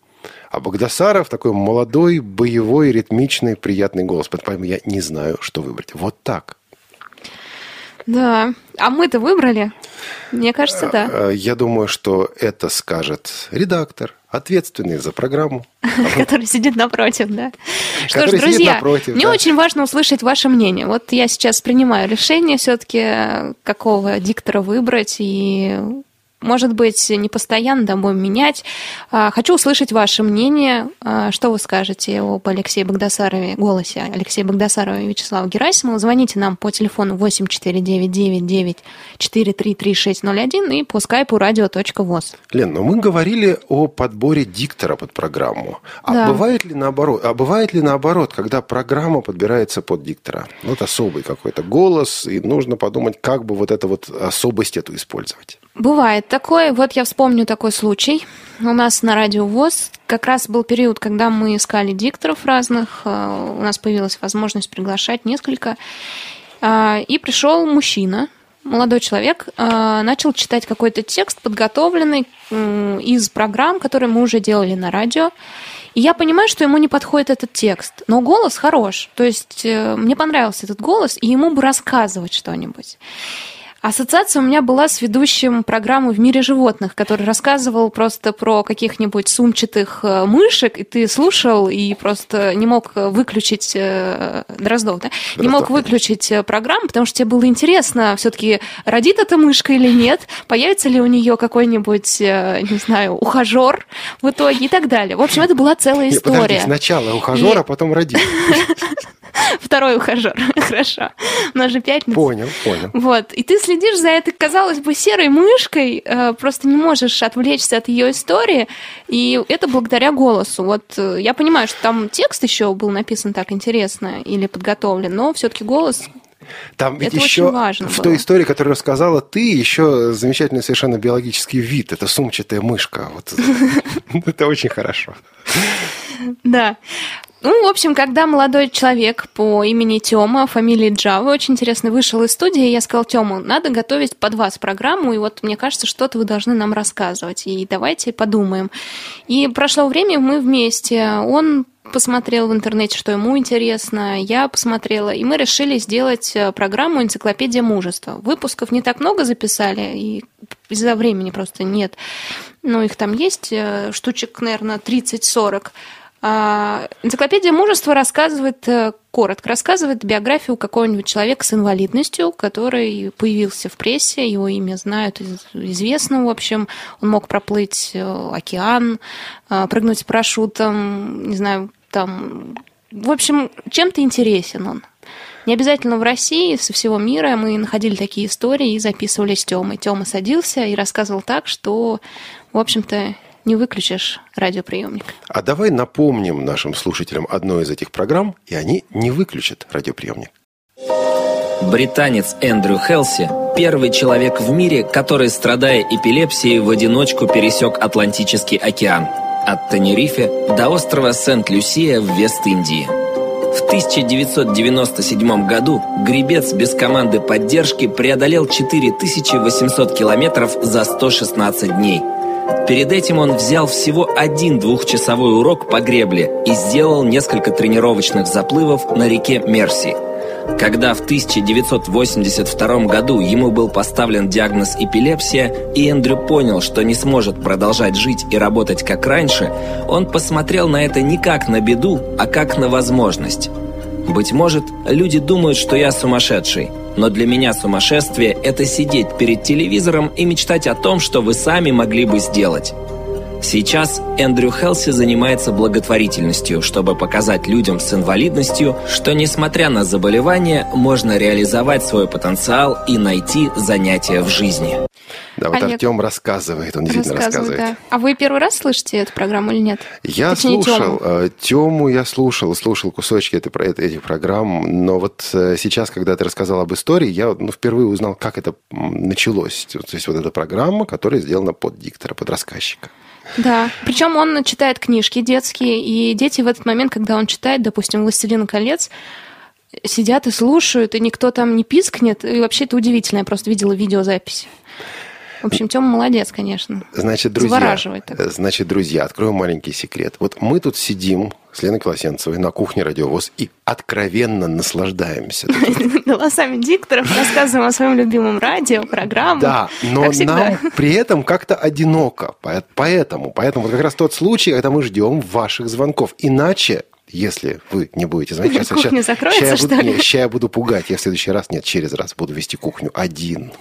а Богдасаров такой молодой, боевой, ритмичный, приятный голос. Поэтому я не знаю, что выбрать. Вот так. Да. А мы-то выбрали? Мне кажется, да. А, я думаю, что это скажет редактор, ответственный за программу. Который сидит напротив, да. Что ж, друзья, мне очень важно услышать ваше мнение. Вот я сейчас принимаю решение все-таки, какого диктора выбрать, и может быть, не постоянно, будем менять. А, хочу услышать ваше мнение. А, что вы скажете об Алексее Богдасарове, голосе Алексея Богдасарова и Вячеслава Герасимова? Звоните нам по телефону 8499-433601 и по скайпу radio.voz. Лен, но мы говорили о подборе диктора под программу. А Да. бывает ли наоборот? А бывает ли наоборот, когда программа подбирается под диктора? Вот особый какой-то голос, и нужно подумать, как бы вот эту вот особость эту использовать. Бывает такое. Вот я вспомню такой случай. У нас на радио ВОЗ как раз был период, когда мы искали дикторов разных. э, У нас появилась возможность приглашать несколько. А, И пришел мужчина, молодой человек, э, начал читать какой-то текст, подготовленный из программ, которые мы уже делали на радио. И я понимаю, что ему не подходит этот текст, но голос хорош. То есть э, мне понравился этот голос, и ему бы рассказывать что-нибудь. Ассоциация у меня была с ведущим программы «В мире животных», который рассказывал просто про каких-нибудь сумчатых э, мышек, и ты слушал и просто не мог выключить э, Дроздов, да? Не мог Дроздов, выключить э, программу, потому что тебе было интересно, все-таки родит эта мышка или нет, появится ли у нее какой-нибудь, не знаю, ухажер в итоге и так далее. В общем, это была целая Нет, подожди, история. сначала ухажер, И- а потом родитель. Второй ухажер, хорошо. У нас же пятница. Понял, понял. Вот. И ты следишь за этой, казалось бы, серой мышкой, э, просто не можешь отвлечься от ее истории, и это благодаря голосу. Вот э, я понимаю, что там текст еще был написан так интересно или подготовлен, но все-таки голос Там ведь Это еще очень важно в было. той истории, которую рассказала ты, еще замечательный совершенно биологический вид. Это сумчатая мышка. Вот. Это очень хорошо. Да. Ну, в общем, когда молодой человек по имени Тёма, фамилии Джава, очень интересно, вышел из студии, я сказал, Тёма, надо готовить под вас программу, и вот мне кажется, что-то вы должны нам рассказывать, и давайте подумаем. И прошло время, мы вместе, он посмотрел в интернете, что ему интересно, я посмотрела, и мы решили сделать э, программу «Энциклопедия мужества». Выпусков не так много записали, и из-за времени просто нет. Но их там есть, э, штучек, наверное, 30-40. А, Энциклопедия мужества рассказывает, э, коротко рассказывает биографию какого-нибудь человека с инвалидностью, который появился в прессе, его имя знают, из- известно, в общем. Он мог проплыть э, океан, э, прыгнуть с парашютом, не знаю, там... В общем, чем-то интересен он. Не обязательно в России, со всего мира мы находили такие истории и записывали с Тёмой. Тёма садился и рассказывал так, что, в общем-то, не выключишь радиоприемник. А давай напомним нашим слушателям одну из этих программ, и они не выключат радиоприемник. Британец Эндрю Хелси – первый человек в мире, который, страдая эпилепсией, в одиночку пересек Атлантический океан. От Тенерифе до острова Сент-Люсия в Вест-Индии. В 1997 году гребец без команды поддержки преодолел 4800 километров за 116 дней. Перед этим он взял всего один двухчасовой урок по гребле и сделал несколько тренировочных заплывов на реке Мерси. Когда в 1982 году ему был поставлен диагноз эпилепсия, и Эндрю понял, что не сможет продолжать жить и работать как раньше, он посмотрел на это не как на беду, а как на возможность. Быть может, люди думают, что я сумасшедший, но для меня сумасшествие – это сидеть перед телевизором и мечтать о том, что вы сами могли бы сделать. Сейчас Эндрю Хелси занимается благотворительностью, чтобы показать людям с инвалидностью, что несмотря на заболевание, можно реализовать свой потенциал и найти занятия в жизни. Да, вот Олег. Артем рассказывает, он действительно рассказывает. да. А вы первый раз слышите эту программу или нет? Я Точнее, слушал, э, Тему я слушал, слушал кусочки этой, этих программ, но вот э, сейчас, когда ты рассказал об истории, я ну, впервые узнал, как это началось. То есть вот эта программа, которая сделана под диктора, под рассказчика. Да. Причем он читает книжки детские, и дети в этот момент, когда он читает, допустим, «Властелин колец», сидят и слушают, и никто там не пискнет. И вообще это удивительно. Я просто видела видеозапись. В общем, Тёма молодец, конечно. Значит, друзья, значит, друзья, открою маленький секрет. Вот мы тут сидим с Леной Колосенцевой на кухне радиовоз и откровенно наслаждаемся. Голосами дикторов рассказываем о своем любимом радио, программах. Да, но нам при этом как-то одиноко. По- Поэтому, поэтому вот как раз тот случай, когда мы ждем ваших звонков. Иначе, если вы не будете звонить, сейчас, Кухня закроется, я буду, что ли? не, ща я буду пугать. Я в следующий раз, нет, через раз буду вести кухню один.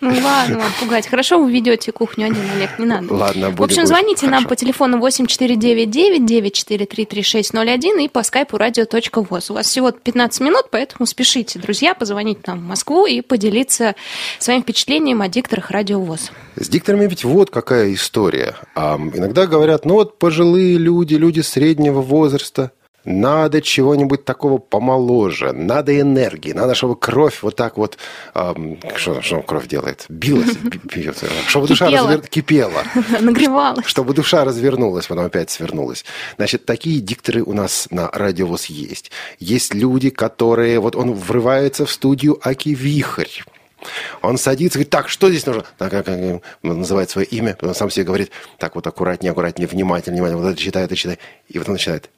Ну ладно, ладно, пугать. Хорошо вы ведете кухню один, Олег, не надо. Ладно, В будет, общем, будет. звоните нам Хорошо. по телефону 8499-943-3601 и по скайпу radio.voz. У вас всего 15 минут, поэтому спешите, друзья, позвонить нам в Москву и поделиться своим впечатлением о дикторах радио ВОЗ. С дикторами ведь вот какая история. А, иногда говорят, ну вот пожилые люди, люди среднего возраста, надо чего-нибудь такого помоложе, надо энергии, надо, чтобы кровь вот так вот... ам, что, что кровь делает? Билась, би- бьется. Чтобы душа Кипела. развер- кипела. Нагревалась. Чтобы душа развернулась, потом опять свернулась. Значит, такие дикторы у нас на радиовоз есть. Есть люди, которые... Вот он врывается в студию Аки Вихрь. Он садится и говорит, так, что здесь нужно? Так, как, как, называет свое имя, потом сам себе говорит, так вот аккуратнее, аккуратнее, внимательнее, внимательнее, вот это читай, это читай. И вот он начинает.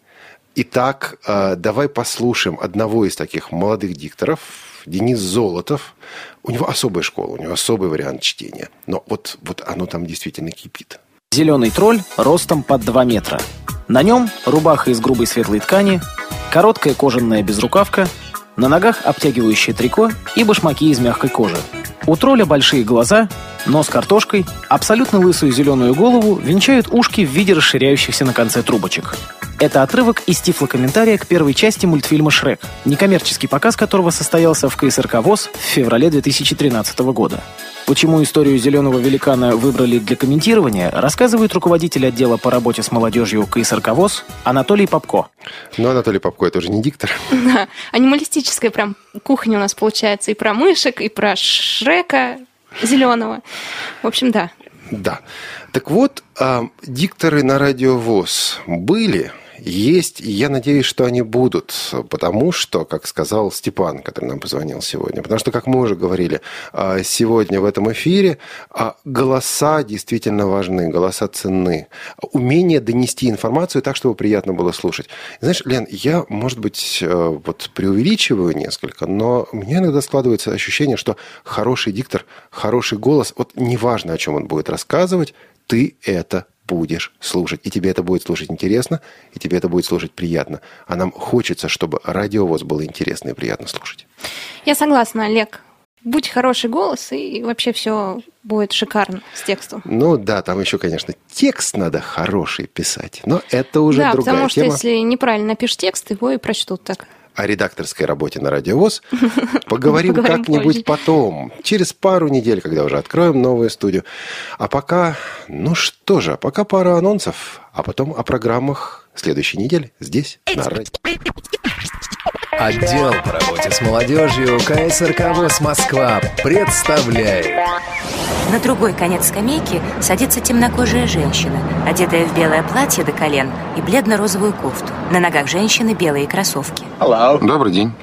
Итак, э, давай послушаем одного из таких молодых дикторов, Денис Золотов. У него особая школа, у него особый вариант чтения. Но вот, вот оно там действительно кипит. Зеленый тролль ростом под 2 метра. На нем рубаха из грубой светлой ткани, короткая кожаная безрукавка, на ногах обтягивающее трико и башмаки из мягкой кожи. У тролля большие глаза, нос картошкой, абсолютно лысую зеленую голову венчают ушки в виде расширяющихся на конце трубочек. Это отрывок из тифлокомментария к первой части мультфильма «Шрек», некоммерческий показ которого состоялся в КСРК ВОЗ в феврале 2013 года. Почему историю зеленого великана выбрали для комментирования, рассказывает руководитель отдела по работе с молодежью КСРК ВОЗ Анатолий Попко. Но Анатолий Попко это уже не диктор. Да, анималистическая прям кухня у нас получается и про мышек, и про Шрека зеленого. В общем, да. Да. Так вот, а, дикторы на радиовоз были, есть, и я надеюсь, что они будут, потому что, как сказал Степан, который нам позвонил сегодня, потому что, как мы уже говорили, а, сегодня в этом эфире а, голоса действительно важны, голоса ценны. Умение донести информацию так, чтобы приятно было слушать. Знаешь, Лен, я, может быть, э, вот преувеличиваю несколько, но меня иногда складывается ощущение, что хороший диктор, хороший голос, вот неважно, о чем он будет рассказывать, ты это будешь слушать. И тебе это будет слушать интересно, и тебе это будет слушать приятно. А нам хочется, чтобы радиовоз было интересно и приятно слушать. Я согласна, Олег. Будь хороший голос, и вообще все будет шикарно с текстом. Ну да, там еще, конечно, текст надо хороший писать, но это уже да, другая потому что тема. если неправильно напишешь текст, его и прочтут так. О редакторской работе на радиовоз поговорим Поговорим как-нибудь потом, через пару недель, когда уже откроем новую студию. А пока, ну что же, пока пара анонсов, а потом о программах следующей недели здесь, на радио. Отдел по работе с молодежью КСРК ВОЗ Москва представляет На другой конец скамейки садится темнокожая женщина, одетая в белое платье до колен и бледно-розовую кофту. На ногах женщины белые кроссовки. Добрый день.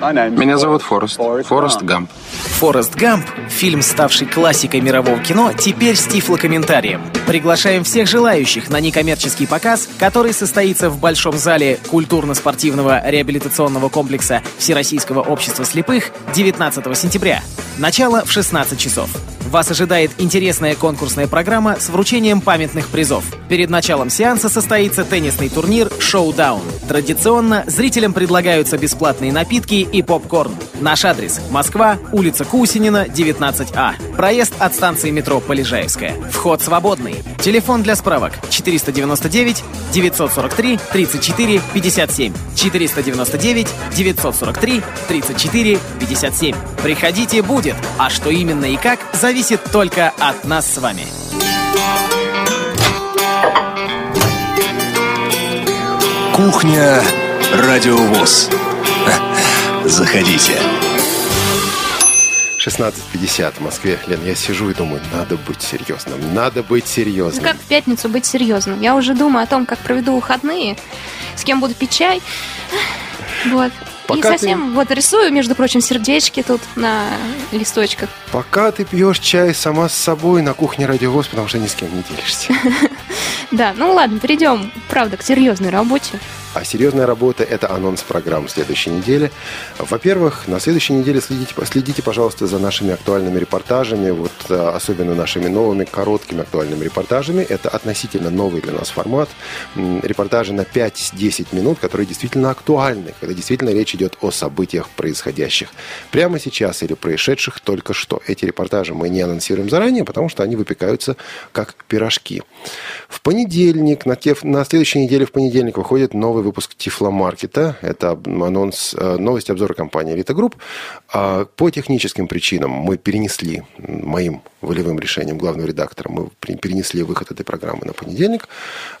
Меня зовут Форест. Форест Гамп. «Форест Гамп» — фильм, ставший классикой мирового кино, теперь с тифлокомментарием. Приглашаем всех желающих на некоммерческий показ, который состоится в Большом зале культурно-спортивного реабилитационного комплекса Всероссийского общества слепых 19 сентября. Начало в 16 часов. Вас ожидает интересная конкурсная программа с вручением памятных призов. Перед началом сеанса состоится теннисный турнир «Шоудаун». Традиционно зрителям предлагаются бесплатные напитки и попкорн. Наш адрес – Москва, улица Кусинина, 19А. Проезд от станции метро Полежаевская. Вход свободный. Телефон для справок 499 943 34 57. 499 943 34 57. Приходите, будет. А что именно и как, зависит только от нас с вами. Кухня Радиовоз. Заходите. 16.50 в Москве. Лен, я сижу и думаю, надо быть серьезным, надо быть серьезным. Как в пятницу быть серьезным? Я уже думаю о том, как проведу выходные, с кем буду пить чай. Вот. И Пока ты- совсем вот рисую, между прочим, сердечки тут на листочках. Пока ты пьешь чай сама с собой на кухне радиовоз, потому что ни с кем не делишься. Да, ну ладно, перейдем, правда, к серьезной работе. А серьезная работа – это анонс программ следующей недели. Во-первых, на следующей неделе следите, следите, пожалуйста, за нашими актуальными репортажами, вот э, особенно нашими новыми короткими актуальными репортажами. Это относительно новый для нас формат. Репортажи на 5-10 минут, которые действительно актуальны, когда действительно речь идет о событиях происходящих прямо сейчас или происшедших только что. Эти репортажи мы не анонсируем заранее, потому что они выпекаются как пирожки. В понедельник, на, те, на следующей неделе в понедельник выходит новый новый выпуск Тифломаркета. Это анонс, э, новости обзора компании «Элита Групп». А по техническим причинам мы перенесли моим волевым решением главного редактора, мы перенесли выход этой программы на понедельник.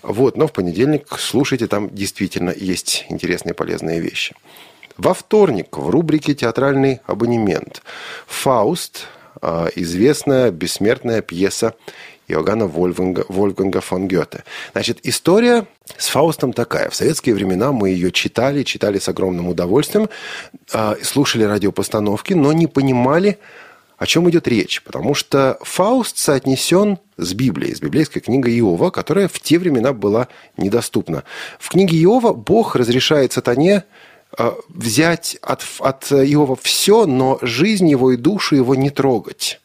Вот, но в понедельник слушайте, там действительно есть интересные полезные вещи. Во вторник в рубрике «Театральный абонемент» «Фауст», э, известная бессмертная пьеса Иоганна Вольфганга, Вольфганга фон Гёте. Значит, история с Фаустом такая. В советские времена мы ее читали, читали с огромным удовольствием, а, слушали радиопостановки, но не понимали, о чем идет речь. Потому что Фауст соотнесен с Библией, с библейской книгой Иова, которая в те времена была недоступна. В книге Иова Бог разрешает сатане а, взять от, от Иова все, но жизнь его и душу его не трогать.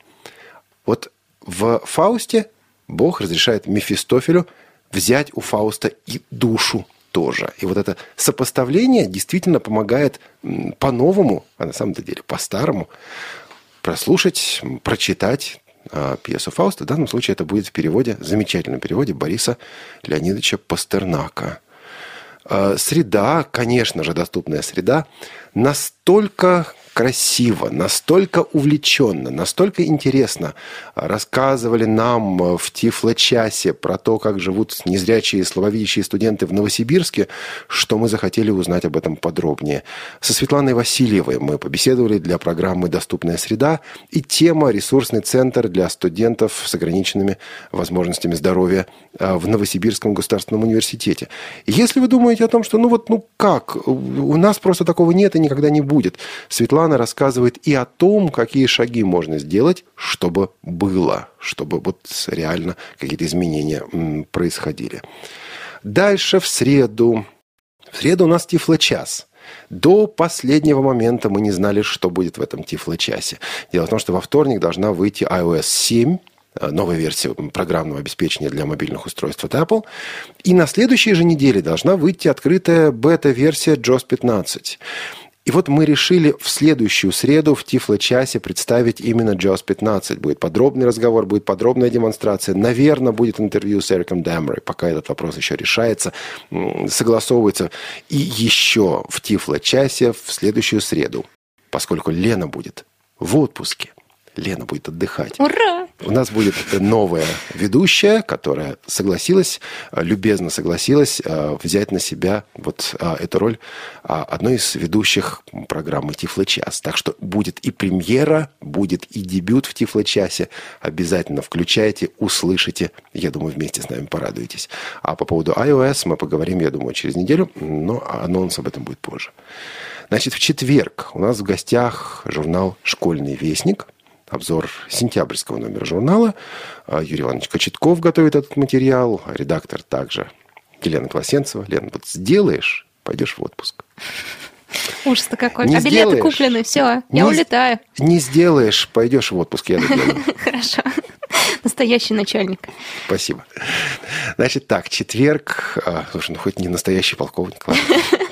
Вот в Фаусте Бог разрешает Мефистофелю взять у Фауста и душу тоже. И вот это сопоставление действительно помогает по-новому, а на самом деле по-старому, прослушать, прочитать э, пьесу Фауста. В данном случае это будет в переводе, замечательном переводе Бориса Леонидовича Пастернака. Э, среда, конечно же, доступная среда, настолько красиво, настолько увлеченно, настолько интересно рассказывали нам в Тифло-часе про то, как живут незрячие и слабовидящие студенты в Новосибирске, что мы захотели узнать об этом подробнее. Со Светланой Васильевой мы побеседовали для программы «Доступная среда» и тема «Ресурсный центр для студентов с ограниченными возможностями здоровья а, в Новосибирском государственном университете». если вы думаете о том, что ну вот, ну как, у нас просто такого нет и никогда не будет, Светлана Светлана рассказывает и о том, какие шаги можно сделать, чтобы было, чтобы вот реально какие-то изменения происходили. Дальше в среду. В среду у нас Тифло-час. До последнего момента мы не знали, что будет в этом Тифло-часе. Дело в том, что во вторник должна выйти iOS 7, э, новая версия программного обеспечения для мобильных устройств от Apple. И на следующей же неделе должна выйти открытая бета-версия JOS 15. И вот мы решили в следующую среду в Тифло-часе представить именно JAWS 15. Будет подробный разговор, будет подробная демонстрация. Наверное, будет интервью с Эриком Дэмерой, пока этот вопрос еще решается, согласовывается. И еще в Тифло-часе в следующую среду, поскольку Лена будет в отпуске. Лена будет отдыхать. Ура! У нас будет новая ведущая, которая согласилась, э, любезно согласилась э, взять на себя вот э, эту роль одной из ведущих программы Тифло-час. Так что будет и премьера, будет и дебют в Тифло-часе. Обязательно включайте, услышите. Я думаю, вместе с нами порадуетесь. А по поводу iOS мы поговорим, я думаю, через неделю, но анонс об этом будет позже. Значит, в четверг у нас в гостях журнал «Школьный вестник» обзор сентябрьского номера журнала. А, Юрий Иванович Кочетков готовит этот материал, а редактор также Елена Класенцева. Лена, вот сделаешь, пойдешь в отпуск. Ужас-то какой. Не а билеты сделаешь, куплены, все, я не, улетаю. Не сделаешь, пойдешь в отпуск, я. Хорошо. Настоящий начальник. Спасибо. Значит так, четверг... А, слушай, ну хоть не настоящий полковник, ладно.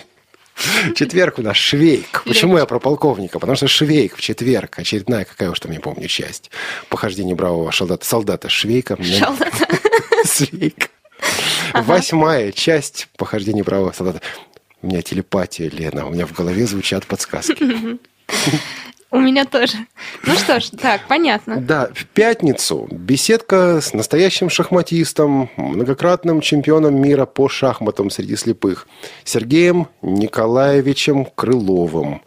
Четверг у нас Швейк. Почему я про полковника? Потому что Швейк в четверг. Очередная, какая уж там, не помню, часть. Похождение бравого солдата, солдата Швейка. Солдата. Швейк. Восьмая часть похождения бравого солдата. У меня телепатия, Лена. У меня в голове звучат подсказки. У меня тоже. Ну что ж, так, понятно. Да, в пятницу беседка с настоящим шахматистом, многократным чемпионом мира по шахматам среди слепых, Сергеем Николаевичем Крыловым.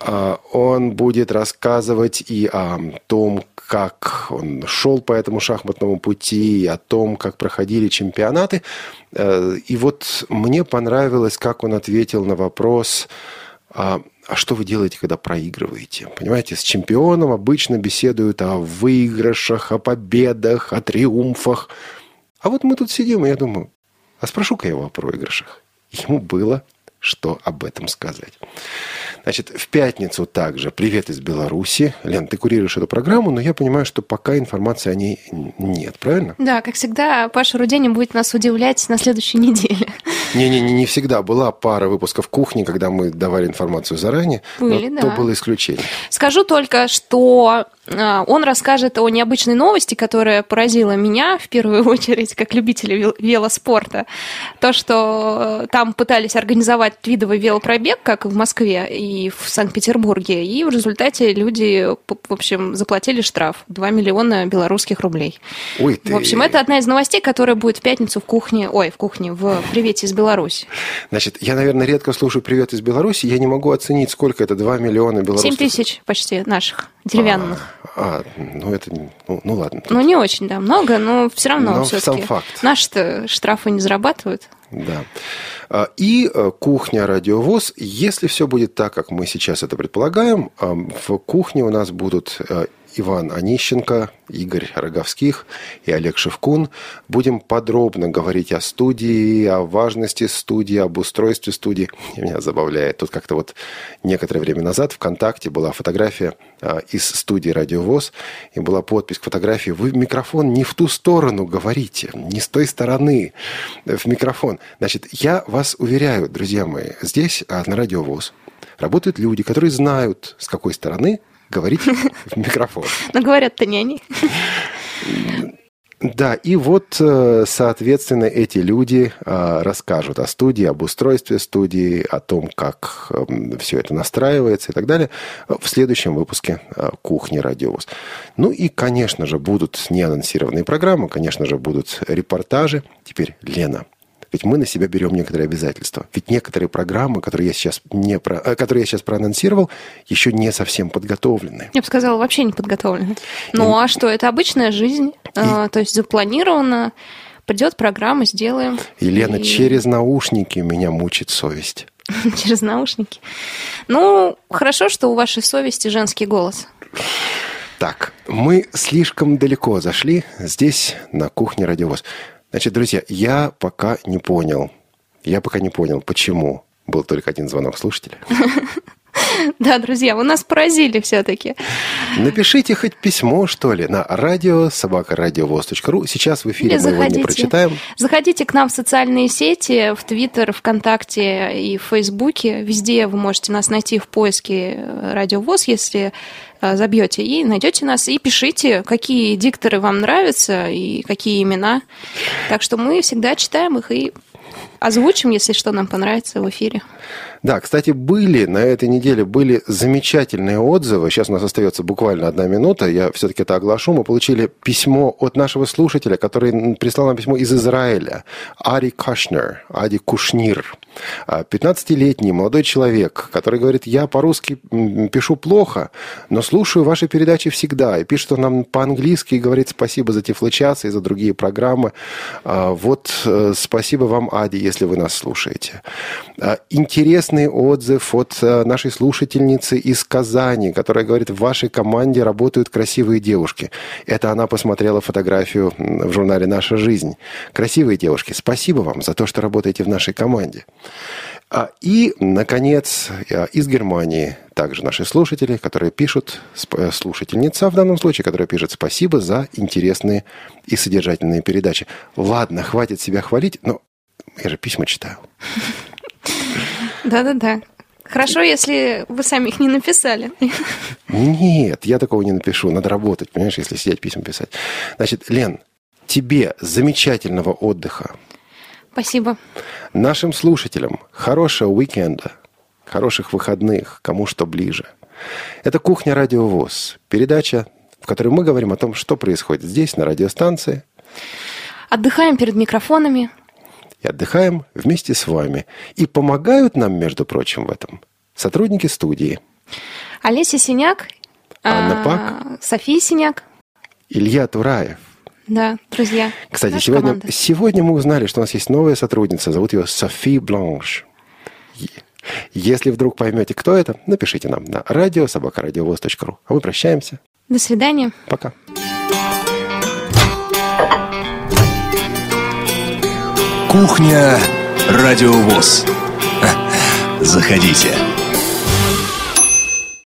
А, он будет рассказывать и о том, как он шел по этому шахматному пути, и о том, как проходили чемпионаты. Э, и вот мне понравилось, как он ответил на вопрос, а, что вы делаете, когда проигрываете? Понимаете, с чемпионом обычно беседуют о выигрышах, о победах, о триумфах. А вот мы тут сидим, и я думаю, а спрошу-ка я его о проигрышах. ему было что об этом сказать. Значит, в пятницу также «Привет из Беларуси». Лен, ты курируешь эту программу, но я понимаю, что пока информации о ней нет, правильно? Да, как всегда, Паша Руденин будет нас удивлять на следующей неделе. Не-не-не, не всегда. Была пара выпусков кухни, когда мы давали информацию заранее. Были, но да. То было исключение. Скажу только, что а, он расскажет о необычной новости, которая поразила меня в первую очередь, как любителя вел- велоспорта. То, что э, там пытались организовать видовый велопробег, как в Москве и в Санкт-Петербурге, и в результате люди, в общем, заплатили штраф 2 миллиона белорусских рублей. Ой, ты... В общем, это одна из новостей, которая будет в пятницу в кухне, ой, в кухне, в «Привете из Беларуси». Значит, я, наверное, редко слушаю «Привет из Беларуси». Я не могу оценить, сколько это 2 миллиона белорусских... 7 тысяч почти наших, деревянных. А, ну это... Ну, ну ладно. Ну, не очень, да, много, но все равно Но все-таки. сам факт. Наши-то штрафы не зарабатывают. Да. А, И э, кухня радиовоз, если все будет так, как мы сейчас это предполагаем, в кухне у нас будут э, Иван Онищенко, Игорь Роговских и Олег Шевкун. Будем подробно говорить о студии, о важности студии, об устройстве студии. Меня забавляет. Тут как-то вот некоторое время назад ВКонтакте была фотография а, из студии «Радиовоз», и была подпись к фотографии «Вы микрофон не в ту сторону говорите, не с той стороны э, в микрофон». Значит, я вас уверяю, друзья мои, здесь, а, на «Радиовоз», работают люди, которые знают, с какой стороны говорить в микрофон. Но говорят-то не они. Да, и вот, э, соответственно, эти люди а, расскажут о студии, об устройстве студии, о том, как все это настраивается и так далее в следующем выпуске «Кухни Радиовоз». Ну и, конечно же, будут неанонсированные программы, конечно же, будут репортажи. Теперь Лена. Ведь мы на себя берем некоторые обязательства. Ведь некоторые программы, которые я сейчас, не про, э, которые я сейчас проанонсировал, еще не совсем подготовлены. Я бы сказала, вообще не подготовлены. Ну а что, это обычная жизнь, а, то есть запланировано, придет программа, сделаем. Елена, И- через наушники меня мучит совесть. Через наушники. Ну, хорошо, что у вашей совести женский голос. Так, мы слишком далеко зашли здесь, на кухне радиовоз. Значит, друзья, я пока не понял, я пока не понял, почему был только один звонок слушателя. Да, друзья, вы нас поразили все-таки. Напишите хоть письмо, что ли, на радио собакарадиовоз.ру. Сейчас в эфире Или мы его не заходите. прочитаем. Заходите к нам в социальные сети, в Твиттер, ВКонтакте и в Фейсбуке. Везде вы можете нас найти в поиске э, Радиовоз, если э, забьете и найдете нас. И пишите, какие дикторы вам нравятся и какие имена. Так что мы всегда читаем их и озвучим, если что нам понравится в эфире. Да, кстати, были на этой неделе были замечательные отзывы. Сейчас у нас остается буквально одна минута. Я все-таки это оглашу. Мы получили письмо от нашего слушателя, который прислал нам письмо из Израиля. Ари Кашнер, Ади Кушнир. А, 15-летний молодой человек, который говорит, я по-русски пишу плохо, но слушаю ваши передачи всегда. И пишет он нам по-английски и говорит спасибо за Тифлочас и за другие программы. А, Вот э, спасибо вам, Ади, если вы нас слушаете. А, Интересный отзыв от э, нашей слушательницы из Казани, которая говорит, в вашей команде работают красивые девушки. Это она посмотрела фотографию в журнале «Наша жизнь». Красивые девушки, спасибо вам за то, что работаете в нашей команде. А, И, наконец, э, из Германии также наши слушатели, которые пишут, э, слушательница в данном случае, которая пишет спасибо за интересные и содержательные передачи. Ладно, хватит себя хвалить, но я же письма читаю. Да-да-да. Хорошо, если вы сами их не написали. Нет, я такого не напишу. Надо работать, понимаешь, если сидеть письма писать. Значит, Лен, тебе замечательного отдыха. Спасибо. Нашим слушателям хорошего уикенда, хороших выходных, кому что ближе. Это «Кухня Радиовоз», передача, в которой мы говорим о том, что происходит здесь, на радиостанции, Отдыхаем перед микрофонами. И отдыхаем вместе с вами. И помогают нам, между прочим, в этом сотрудники студии. Олеся Синяк. Анна а, Пак. София Синяк. Илья Тураев. Да, друзья. Кстати, наша сегодня, команда. сегодня мы узнали, что у нас есть новая сотрудница. Зовут ее Софи Бланш. Если вдруг поймете, кто это, напишите нам на радио собакарадиовоз.ру. А мы прощаемся. До свидания. Пока. Кухня Радио ВОЗ. Заходите.